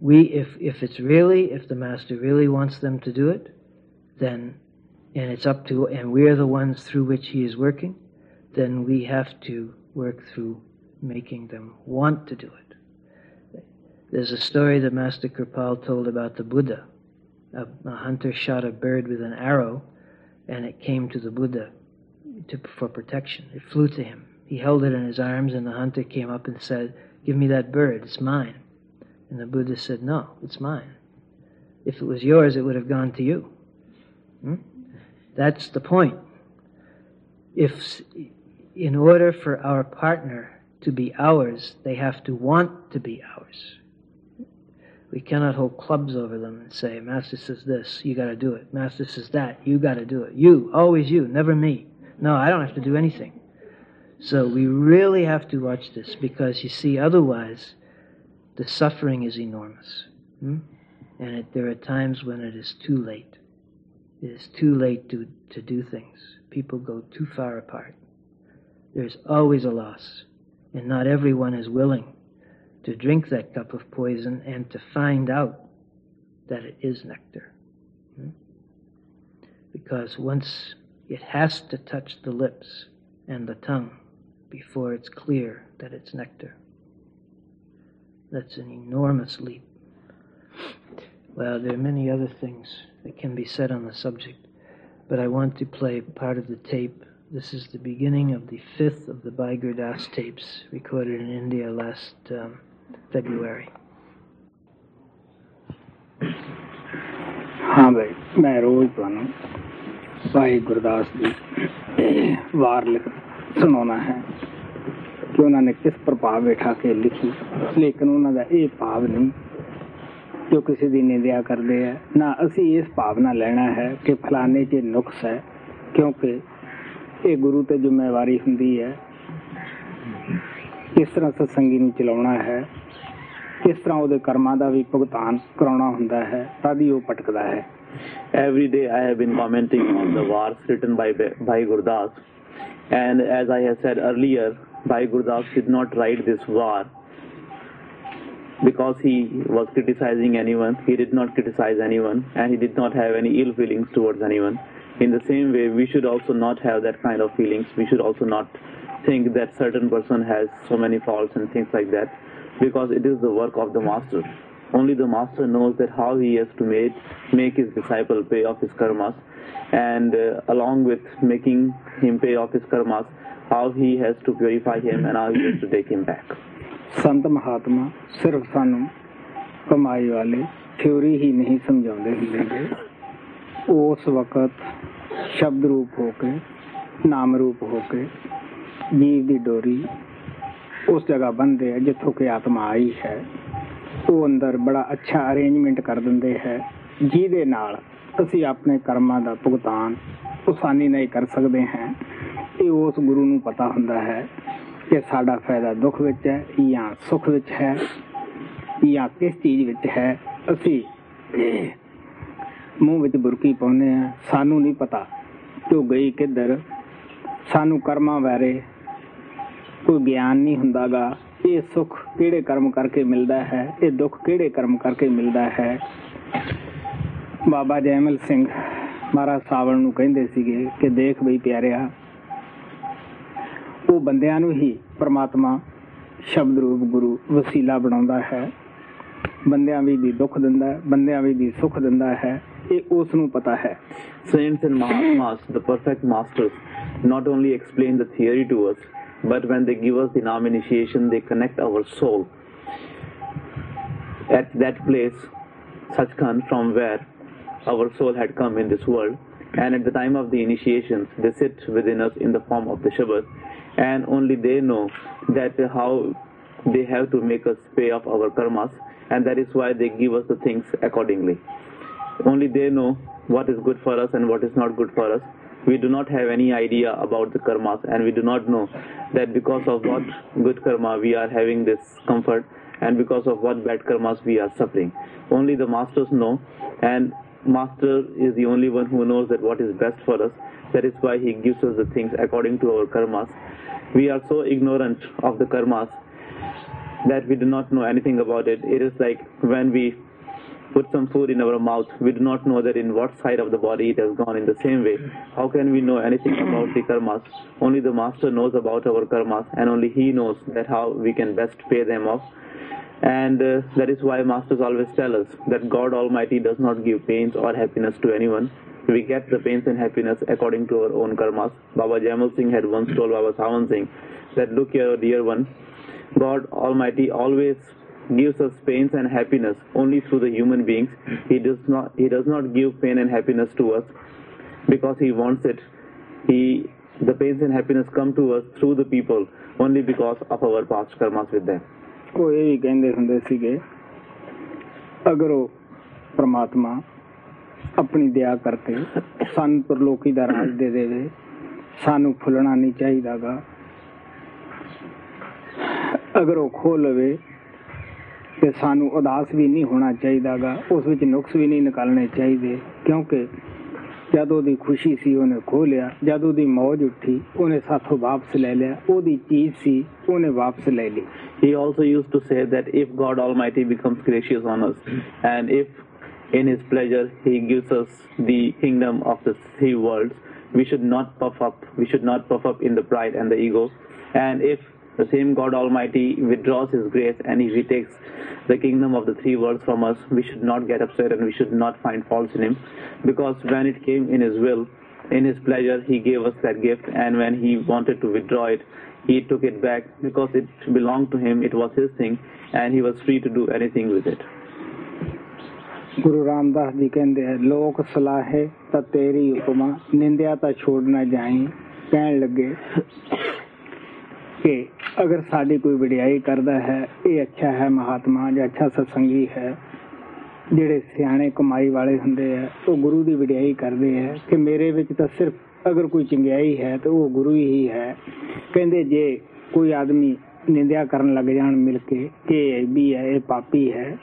We, if, if it's really, if the master really wants them to do it, then, and it's up to, and we're the ones through which he is working, then we have to work through making them want to do it. There's a story that Master Kripal told about the Buddha. A, a hunter shot a bird with an arrow, and it came to the Buddha to, for protection. It flew to him. He held it in his arms, and the hunter came up and said, Give me that bird, it's mine. And the Buddha said, No, it's mine. If it was yours, it would have gone to you. Hmm? That's the point. If, in order for our partner to be ours, they have to want to be ours. We cannot hold clubs over them and say, Master says this, you got to do it. Master says that, you got to do it. You, always you, never me. No, I don't have to do anything. So we really have to watch this because you see, otherwise, the suffering is enormous. Hmm? And it, there are times when it is too late. Is too late to, to do things. People go too far apart. There's always a loss. And not everyone is willing to drink that cup of poison and to find out that it is nectar. Hmm? Because once it has to touch the lips and the tongue before it's clear that it's nectar. That's an enormous leap. Well, there are many other things that can be said on the subject, but I want to play part of the tape. This is the beginning of the fifth of the Bhai Gurdas tapes recorded in India last um, February. हाँ भाई मैं रोज थानू साई गुरदास की वार लिख सुना है कि उन्होंने किस प्रभाव बैठा के लिखी लेकिन उन्होंने ये भाव नहीं ਜੋ ਕਿਸੇ ਦੀ ਨਿੰਦਿਆ ਕਰਦੇ ਆ ਨਾ ਅਸੀਂ ਇਸ ਭਾਵ ਨਾਲ ਲੈਣਾ ਹੈ ਕਿ ਫਲਾਣੇ 'ਚ ਨੁਕਸ ਹੈ ਕਿਉਂਕਿ ਇਹ ਗੁਰੂ ਤੇ ਜ਼ਿੰਮੇਵਾਰੀ ਹੁੰਦੀ ਹੈ ਕਿਸ ਤਰ੍ਹਾਂ ਸਤਸੰਗੀ ਨੂੰ ਚਲਾਉਣਾ ਹੈ ਕਿਸ ਤਰ੍ਹਾਂ ਉਹਦੇ ਕਰਮਾਂ ਦਾ ਵੀ ਭੁਗਤਾਨ ਕਰਾਉਣਾ ਹੁੰਦਾ ਹੈ ਤਦ ਹੀ ਉਹ ਭਟਕਦਾ ਹੈ Every day I have been commenting on the wars written by Bhai Gurdas. And as I have said earlier, Bhai Gurdas did not write this war because he was criticizing anyone. He did not criticize anyone and he did not have any ill feelings towards anyone. In the same way, we should also not have that kind of feelings. We should also not think that certain person has so many faults and things like that because it is the work of the master. Only the master knows that how he has to make, make his disciple pay off his karmas and uh, along with making him pay off his karmas, how he has to purify him and how he has to take him back. ਸੰਤ ਮਹਾਤਮਾ ਸਿਰਫ ਸਾਨੂੰ ਕਮਾਈ ਵਾਲੇ theory ਹੀ ਨਹੀਂ ਸਮਝਾਉਂਦੇ ਹੁੰਦੇ ਗੇ। ਉਸ ਵਕਤ ਸ਼ਬਦ ਰੂਪ ਹੋ ਕੇ, ਨਾਮ ਰੂਪ ਹੋ ਕੇ, ਜੀਵ ਦੀ ਡੋਰੀ ਉਸ ਜਗ੍ਹਾ ਬੰਦੇ ਹੈ ਜਿੱਥੋਂ ਕਿ ਆਤਮਾ ਆਈ ਹੈ। ਉਹ ਅੰਦਰ ਬੜਾ ਅੱਛਾ ਅਰੇਂਜਮੈਂਟ ਕਰ ਦਿੰਦੇ ਹੈ। ਜਿਹਦੇ ਨਾਲ ਅਸੀਂ ਆਪਣੇ ਕਰਮਾਂ ਦਾ ਭੁਗਤਾਨ ਆਸਾਨੀ ਨਹੀਂ ਕਰ ਸਕਦੇ ਹਾਂ। ਇਹ ਉਸ ਗੁਰੂ ਨੂੰ ਪਤਾ ਹੁੰਦਾ ਹੈ ਕਿ ਸਾਡਾ ਫਾਇਦਾ ਦੁੱਖ ਵਿੱਚ ਹੈ, ਜਾਂ ਸੁੱਖ ਵਿੱਚ ਹੈ, ਜਾਂ ਕਿਸ ਚੀਜ਼ ਵਿੱਚ ਹੈ, ਅਸੀਂ ਮੂੰਹ ਵਿੱਚ ਬੁਰਕੀ ਪਾਉਂਦੇ ਆ ਸਾਨੂੰ ਨਹੀਂ ਪਤਾ ਕਿ ਉਹ ਗਈ ਕਿੱਧਰ, ਸਾਨੂੰ ਕਰਮਾਂ ਬਾਰੇ ਕੋਈ ਗਿਆਨ ਨਹੀਂ ਹੁੰਦਾਗਾ। ਇਹ ਸੁੱਖ ਕਿਹੜੇ ਕਰਮ ਕਰਕੇ ਮਿਲਦਾ ਹੈ, ਇਹ ਦੁੱਖ ਕਿਹੜੇ ਕਰਮ ਕਰਕੇ ਮਿਲਦਾ ਹੈ? ਬਾਬਾ ਜੈਮਲ ਸਿੰਘ ਮਹਾਰਾਜ ਸਾਵਣ ਨੂੰ ਕਹਿੰਦੇ ਸੀਗੇ ਕਿ ਦੇਖ ਬਈ ਪਿਆਰਿਆ ਉਹ ਬੰਦਿਆਂ ਨੂੰ ਹੀ ਪ੍ਰਮਾਤਮਾ ਸ਼ਬਦ ਰੂਪ ਗੁਰੂ ਵਸੀਲਾ ਬਣਾਉਂਦਾ ਹੈ ਬੰਦਿਆਂ ਵੀ ਦੀ ਦੁੱਖ ਦਿੰਦਾ ਹੈ ਬੰਦਿਆਂ ਵੀ ਦੀ ਸੁੱਖ ਦਿੰਦਾ ਹੈ ਇਹ ਉਸ ਨੂੰ ਪਤਾ ਹੈ Saints and Mahatmas, the perfect masters, not only explain the theory to us, but when they give us the Nam initiation, they connect our soul. At that place, Sachkhand, from where our soul had come in this world, and at the time of the initiations, they sit within us in the form of the Shabad, and only they know that how they have to make us pay off our karmas, and that is why they give us the things accordingly. Only they know what is good for us and what is not good for us. We do not have any idea about the karmas, and we do not know that because of what good karma we are having this comfort, and because of what bad karmas we are suffering. Only the masters know, and master is the only one who knows that what is best for us. That is why he gives us the things according to our karmas. We are so ignorant of the karmas that we do not know anything about it. It is like when we put some food in our mouth, we do not know that in what side of the body it has gone in the same way. How can we know anything about the karmas? Only the master knows about our karmas and only he knows that how we can best pay them off. And uh, that is why masters always tell us that God Almighty does not give pains or happiness to anyone. We get the pains and happiness according to our own karmas. Baba Jaimal Singh had once told Baba Sawan Singh that, Look here, oh dear one, God Almighty always gives us pains and happiness only through the human beings. He does not he does not give pain and happiness to us because he wants it. He the pains and happiness come to us through the people only because of our past karmas with them. ਉਹ ਕਹਿੰਦੇ ਹੁੰਦੇ ਸੀਗੇ ਅਗਰ ਉਹ ਪ੍ਰਮਾਤਮਾ ਆਪਣੀ ਦਇਆ ਕਰਕੇ ਸਾਨੂੰ ਪਰਲੋਕੀ ਦਾ ਰਾਜ ਦੇ ਦੇਵੇ। ਸਾਨੂੰ ਫੁੱਲਣਾ ਨਹੀਂ ਚਾਹੀਦਾਗਾ। ਅਗਰ ਉਹ ਖੋ ਲਵੇ ਤੇ ਸਾਨੂੰ ਉਦਾਸ ਵੀ ਨਹੀਂ ਹੋਣਾ ਚਾਹੀਦਾਗਾ। ਉਸ ਵਿੱਚ ਨੁਕਸ ਵੀ ਨਹੀਂ ਨਿਕਾਲਣੇ ਚਾਹੀਦੇ ਕਿਉਂਕਿ ਜਦ ਉਹਦੀ ਖੁਸ਼ੀ ਸੀ ਉਹਨੇ ਖੋ ਲਿਆ। ਜਦ ਉਹਦੀ ਮੌਜ ਉੱਠੀ ਉਹਨੇ ਸਾਥੋਂ ਵਾਪਸ ਲੈ ਲਿਆ। ਉਹਦੀ ਚੀਜ਼ ਸੀ ਉਹਨੇ ਵਾਪਸ ਲੈ ਲਈ। He also used to say that if God Almighty becomes gracious on us, and if in His pleasure He gives us the kingdom of the three worlds, we should not puff up, we should not puff up in the pride and the ego. And if the same God Almighty withdraws His grace and He takes the kingdom of the three worlds from us, we should not get upset and we should not find faults in Him. Because when it came in His will, in His pleasure, He gave us that gift, and when He wanted to withdraw it, He took it back because it belonged to Him, it was His thing, and He was free to do anything with it. Guru Ramdas ji ਕਹਿੰਦੇ ਹੈ ਲੋਕ ਸਲਾਹੇ ਤਾਂ ਤੇਰੀ ਉਪਮਾ, ਨਿੰਦਿਆ ਤਾਂ ਛੋੜ ਨਾ ਜਾਈ। ਕਹਿਣ ਲੱਗੇ ਕਿ ਅਗਰ ਸਾਡੀ ਕੋਈ ਵਡਿਆਈ ਕਰਦਾ ਹੈ, ਇਹ ਅੱਛਾ ਹੈ ਮਹਾਤਮਾ ਜਾਂ ਅੱਛਾ ਸਤਸੰਗੀ ਹੈ, ਜਿਹੜੇ ਸਿਆਣੇ ਕਮਾਈ ਵਾਲੇ ਹੁੰਦੇ ਆ, ਉਹ ਗੁਰੂ ਦੀ ਵਡਿਆਈ ਕਰਦੇ ਆ ਕਿ ਮੇਰੇ ਵਿੱਚ ਤਾਂ ਸਿਰਫ ਅਗਰ ਕੋਈ ਚੰਗਿਆਈ ਹੈ ਤਾਂ ਉਹ ਗੁਰੂ ਹੀ ਹੈ। ਕਹਿੰਦੇ ਜੇ ਕੋਈ ਆਦਮੀ ਨਿੰਦਿਆ ਕਰਨ ਲੱਗ ਜਾਣ ਮਿਲ ਕੇ ਕਿ ਇਹ ਵੀ ਹੈ, ਇਹ ਪਾਪੀ ਹੈ।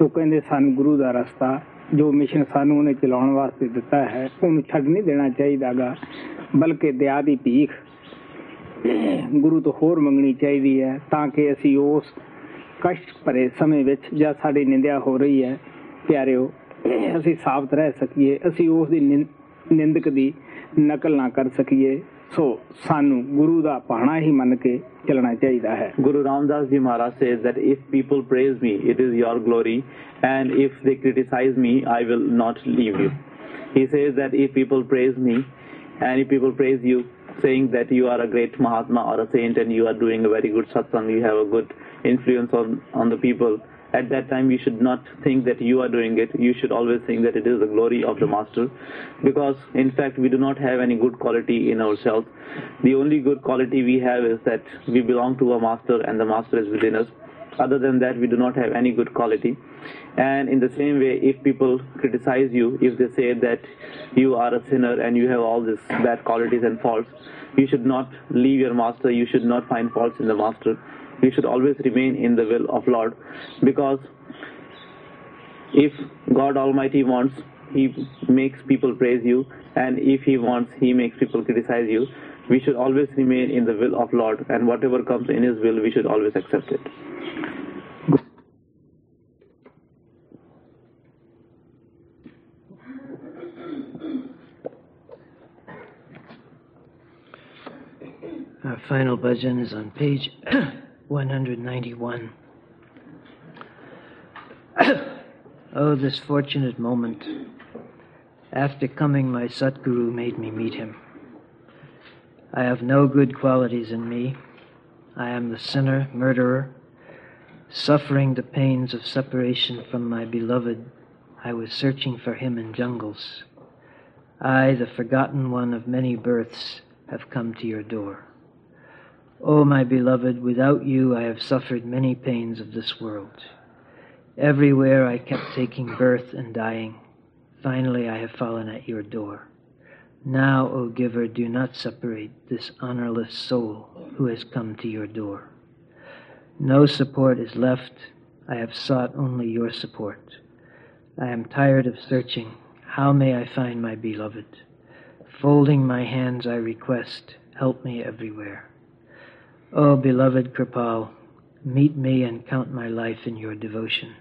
ਉਹ ਕਹਿੰਦੇ, ਸਾਨੂੰ ਗੁਰੂ ਦਾ ਰਸਤਾ, ਜੋ ਮਿਸ਼ਨ ਸਾਨੂੰ ਉਹਨੇ ਚਲਾਉਣ ਵਾਸਤੇ ਦਿੱਤਾ ਹੈ, ਉਹਨੂੰ ਛੱਡ ਨਹੀਂ ਦੇਣਾ ਚਾਹੀਦਾਗਾ, ਬਲਕਿ ਦਇਆ ਦੀ ਭੀਖ ਗੁਰੂ ਤੋਂ ਹੋਰ ਮੰਗਣੀ ਚਾਹੀਦੀ ਹੈ, ਤਾਂ ਕਿ ਅਸੀਂ ਉਸ ਕਸ਼ਟ ਭਰੇ ਸਮੇਂ ਵਿੱਚ ਜਦ ਸਾਡੀ ਨਿੰਦਿਆ ਹੋ ਰਹੀ ਹੈ, ਪਿਆਰਿਓ, ਅਸੀਂ ਸਾਬਤ ਰਹਿ ਸਕੀਏ, ਅਸੀਂ ਉਸ ਦੀ ਨਿੰ- ਨਿੰਦਕ ਦੀ ਨਕਲ ਨਾ ਕਰ ਸਕੀਏ। ਸੋ ਸਾਨੂੰ ਗੁਰੂ ਦਾ ਪਾਣਾ ਹੀ ਮੰਨ ਕੇ ਚੱਲਣਾ ਚਾਹੀਦਾ ਹੈ Guru Ramdas Ji Maharaj says that if people praise me, it is your glory, and if they criticize me, I will not leave you. He says that if people praise me, and if people praise you, saying that you are a great Mahatma or a saint and you are doing a very good satsang, you have a good influence on, on the people, at that time you should not think that you are doing it. You should always think that it is the glory of the Master. Because in fact we do not have any good quality in ourselves. The only good quality we have is that we belong to a Master and the Master is within us. Other than that, we do not have any good quality. And in the same way, if people criticize you, if they say that you are a sinner and you have all these bad qualities and faults, you should not leave your master. You should not find faults in the master. You should always remain in the will of Lord, because if God Almighty wants, He makes people praise you, and if He wants, He makes people criticize you. We should always remain in the will of Lord, and whatever comes in His will, we should always accept it. Our final bhajan is on page 191. [coughs] oh, this fortunate moment. After coming, my Satguru made me meet him. I have no good qualities in me. I am the sinner, murderer, suffering the pains of separation from my beloved. I was searching for him in jungles. I, the forgotten one of many births, have come to your door. O my beloved, without you I have suffered many pains of this world. Everywhere I kept taking birth and dying. Finally I have fallen at your door. Now, O giver, do not separate this honorless soul who has come to your door. No support is left. I have sought only your support. I am tired of searching. How may I find my beloved? Folding my hands, I request, help me everywhere. O beloved Kripal, meet me and count my life in your devotion.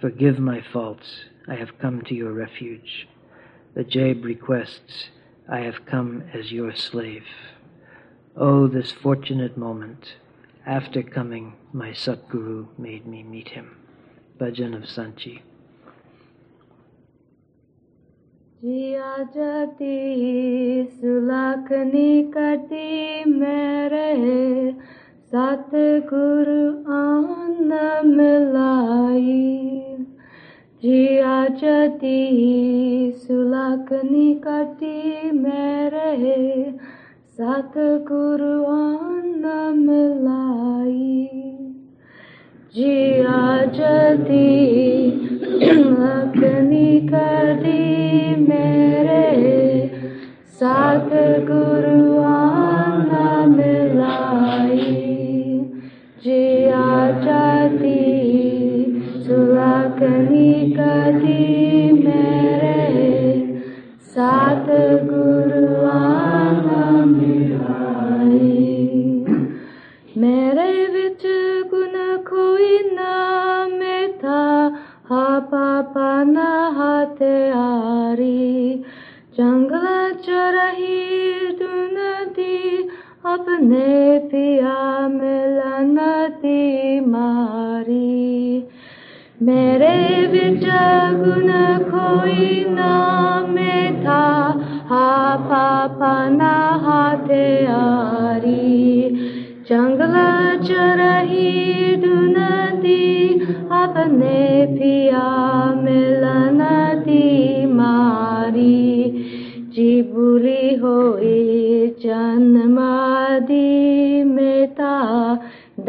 Forgive my faults. I have come to your refuge. Ajaib requests, I have come as your slave. Oh, this fortunate moment. After coming, my Satguru made me meet him. Bhajan of Sant Ji. जिया जाती सुलाखनी करती मैं रहे। सात गुरु आन मिलाई। जिया जाती सुलाखनी करती मैं रहे। सात गुरु आन मिलाई। जिया जदी अपनी कर मेरे साथ गुरु आना मिलाई। जिया जाती सुनी कर दी मेरे साथ गुरु अपने पिया मिलनती मारी। मेरे बिचा गुण कोई नाम था हा पापा ना हाथे आरी। जंगल दुन दी अपने पिया मिलनती मारी। जी बुरी होई जन्मा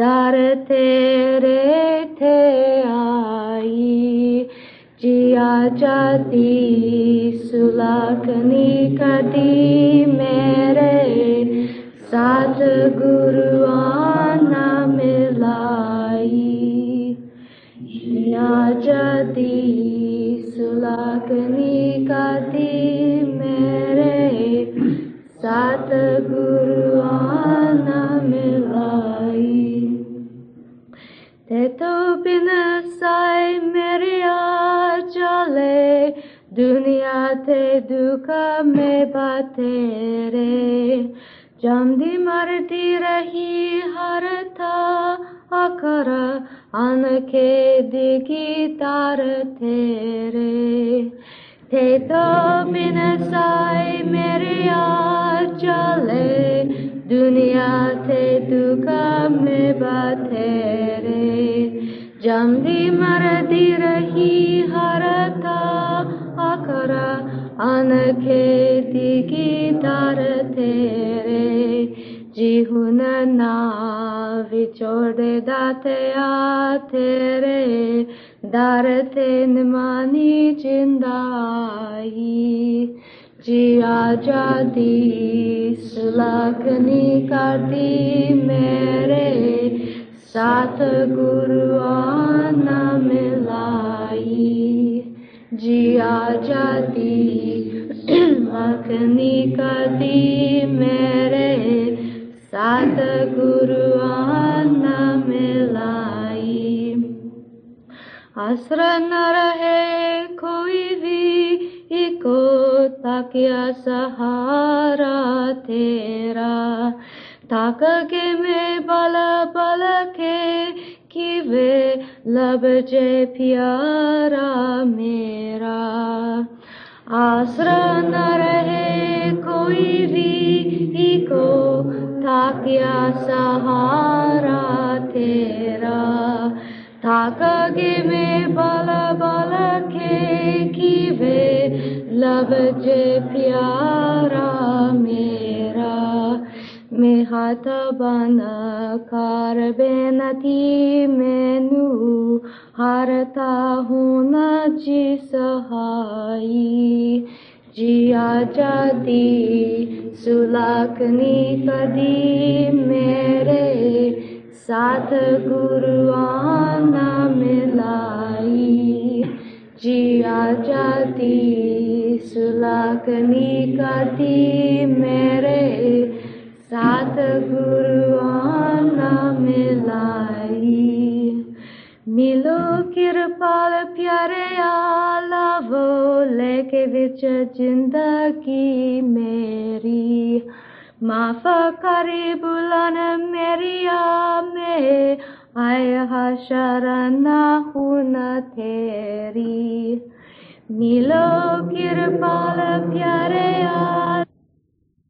दर तेरे थे आई। जिया जाती सुलाकनी कदी मेरे। साथ गुरु आना मिलाई। या जदी सुलाकनी कदी मेरे। साथ गुरु आना मिलाई। ते तो बिन साई मेरे चले दुनिया ते दुख में बतेरे जमदी मरती रही हर था अखर अन के दिगी तार तेरे थे तो बिन साई मेरे चले दुनिया थे दुख में बतेरे जमरी मरदी रही हरता अकर अनखे दिगी दर तेरे जीहुन ना विचोड़ दाते आ तेरे दर तेन मानी जिंदाई। जी आज़ादी सुलगनी करती मेरे साथ गुरु आना मिलाई जिया जाती मखनी कदी मेरे साथ गुरु आना मिलाई आश्रय न रहे कोई भी इको ताकिया सहारा तेरा ताक के में बल बल के वे लब जे प्यारा मेरा। आश्रय न रहे कोई भी को ताकिया सहारा तेरा। ताकगे में बल बल के कि वे लब जे प्यारा मेरा। में हाथ बन कार बेनती मैनू हारता हूँ न जी सहाई जिया जाती सुलाकनी कदी मेरे साथ गुरु आना मिलाई। जिया जाती सुलाकनी कदी मेरे साथ गुरु आना मिलाई। मिलो कृपाल प्यारे आला, वो लेके बिच ज़िंदगी मेरी। माफ़ करी, बुलन मेरिया में आया शरण हुन तेरी। मिलो कृपाल प्यारे आला।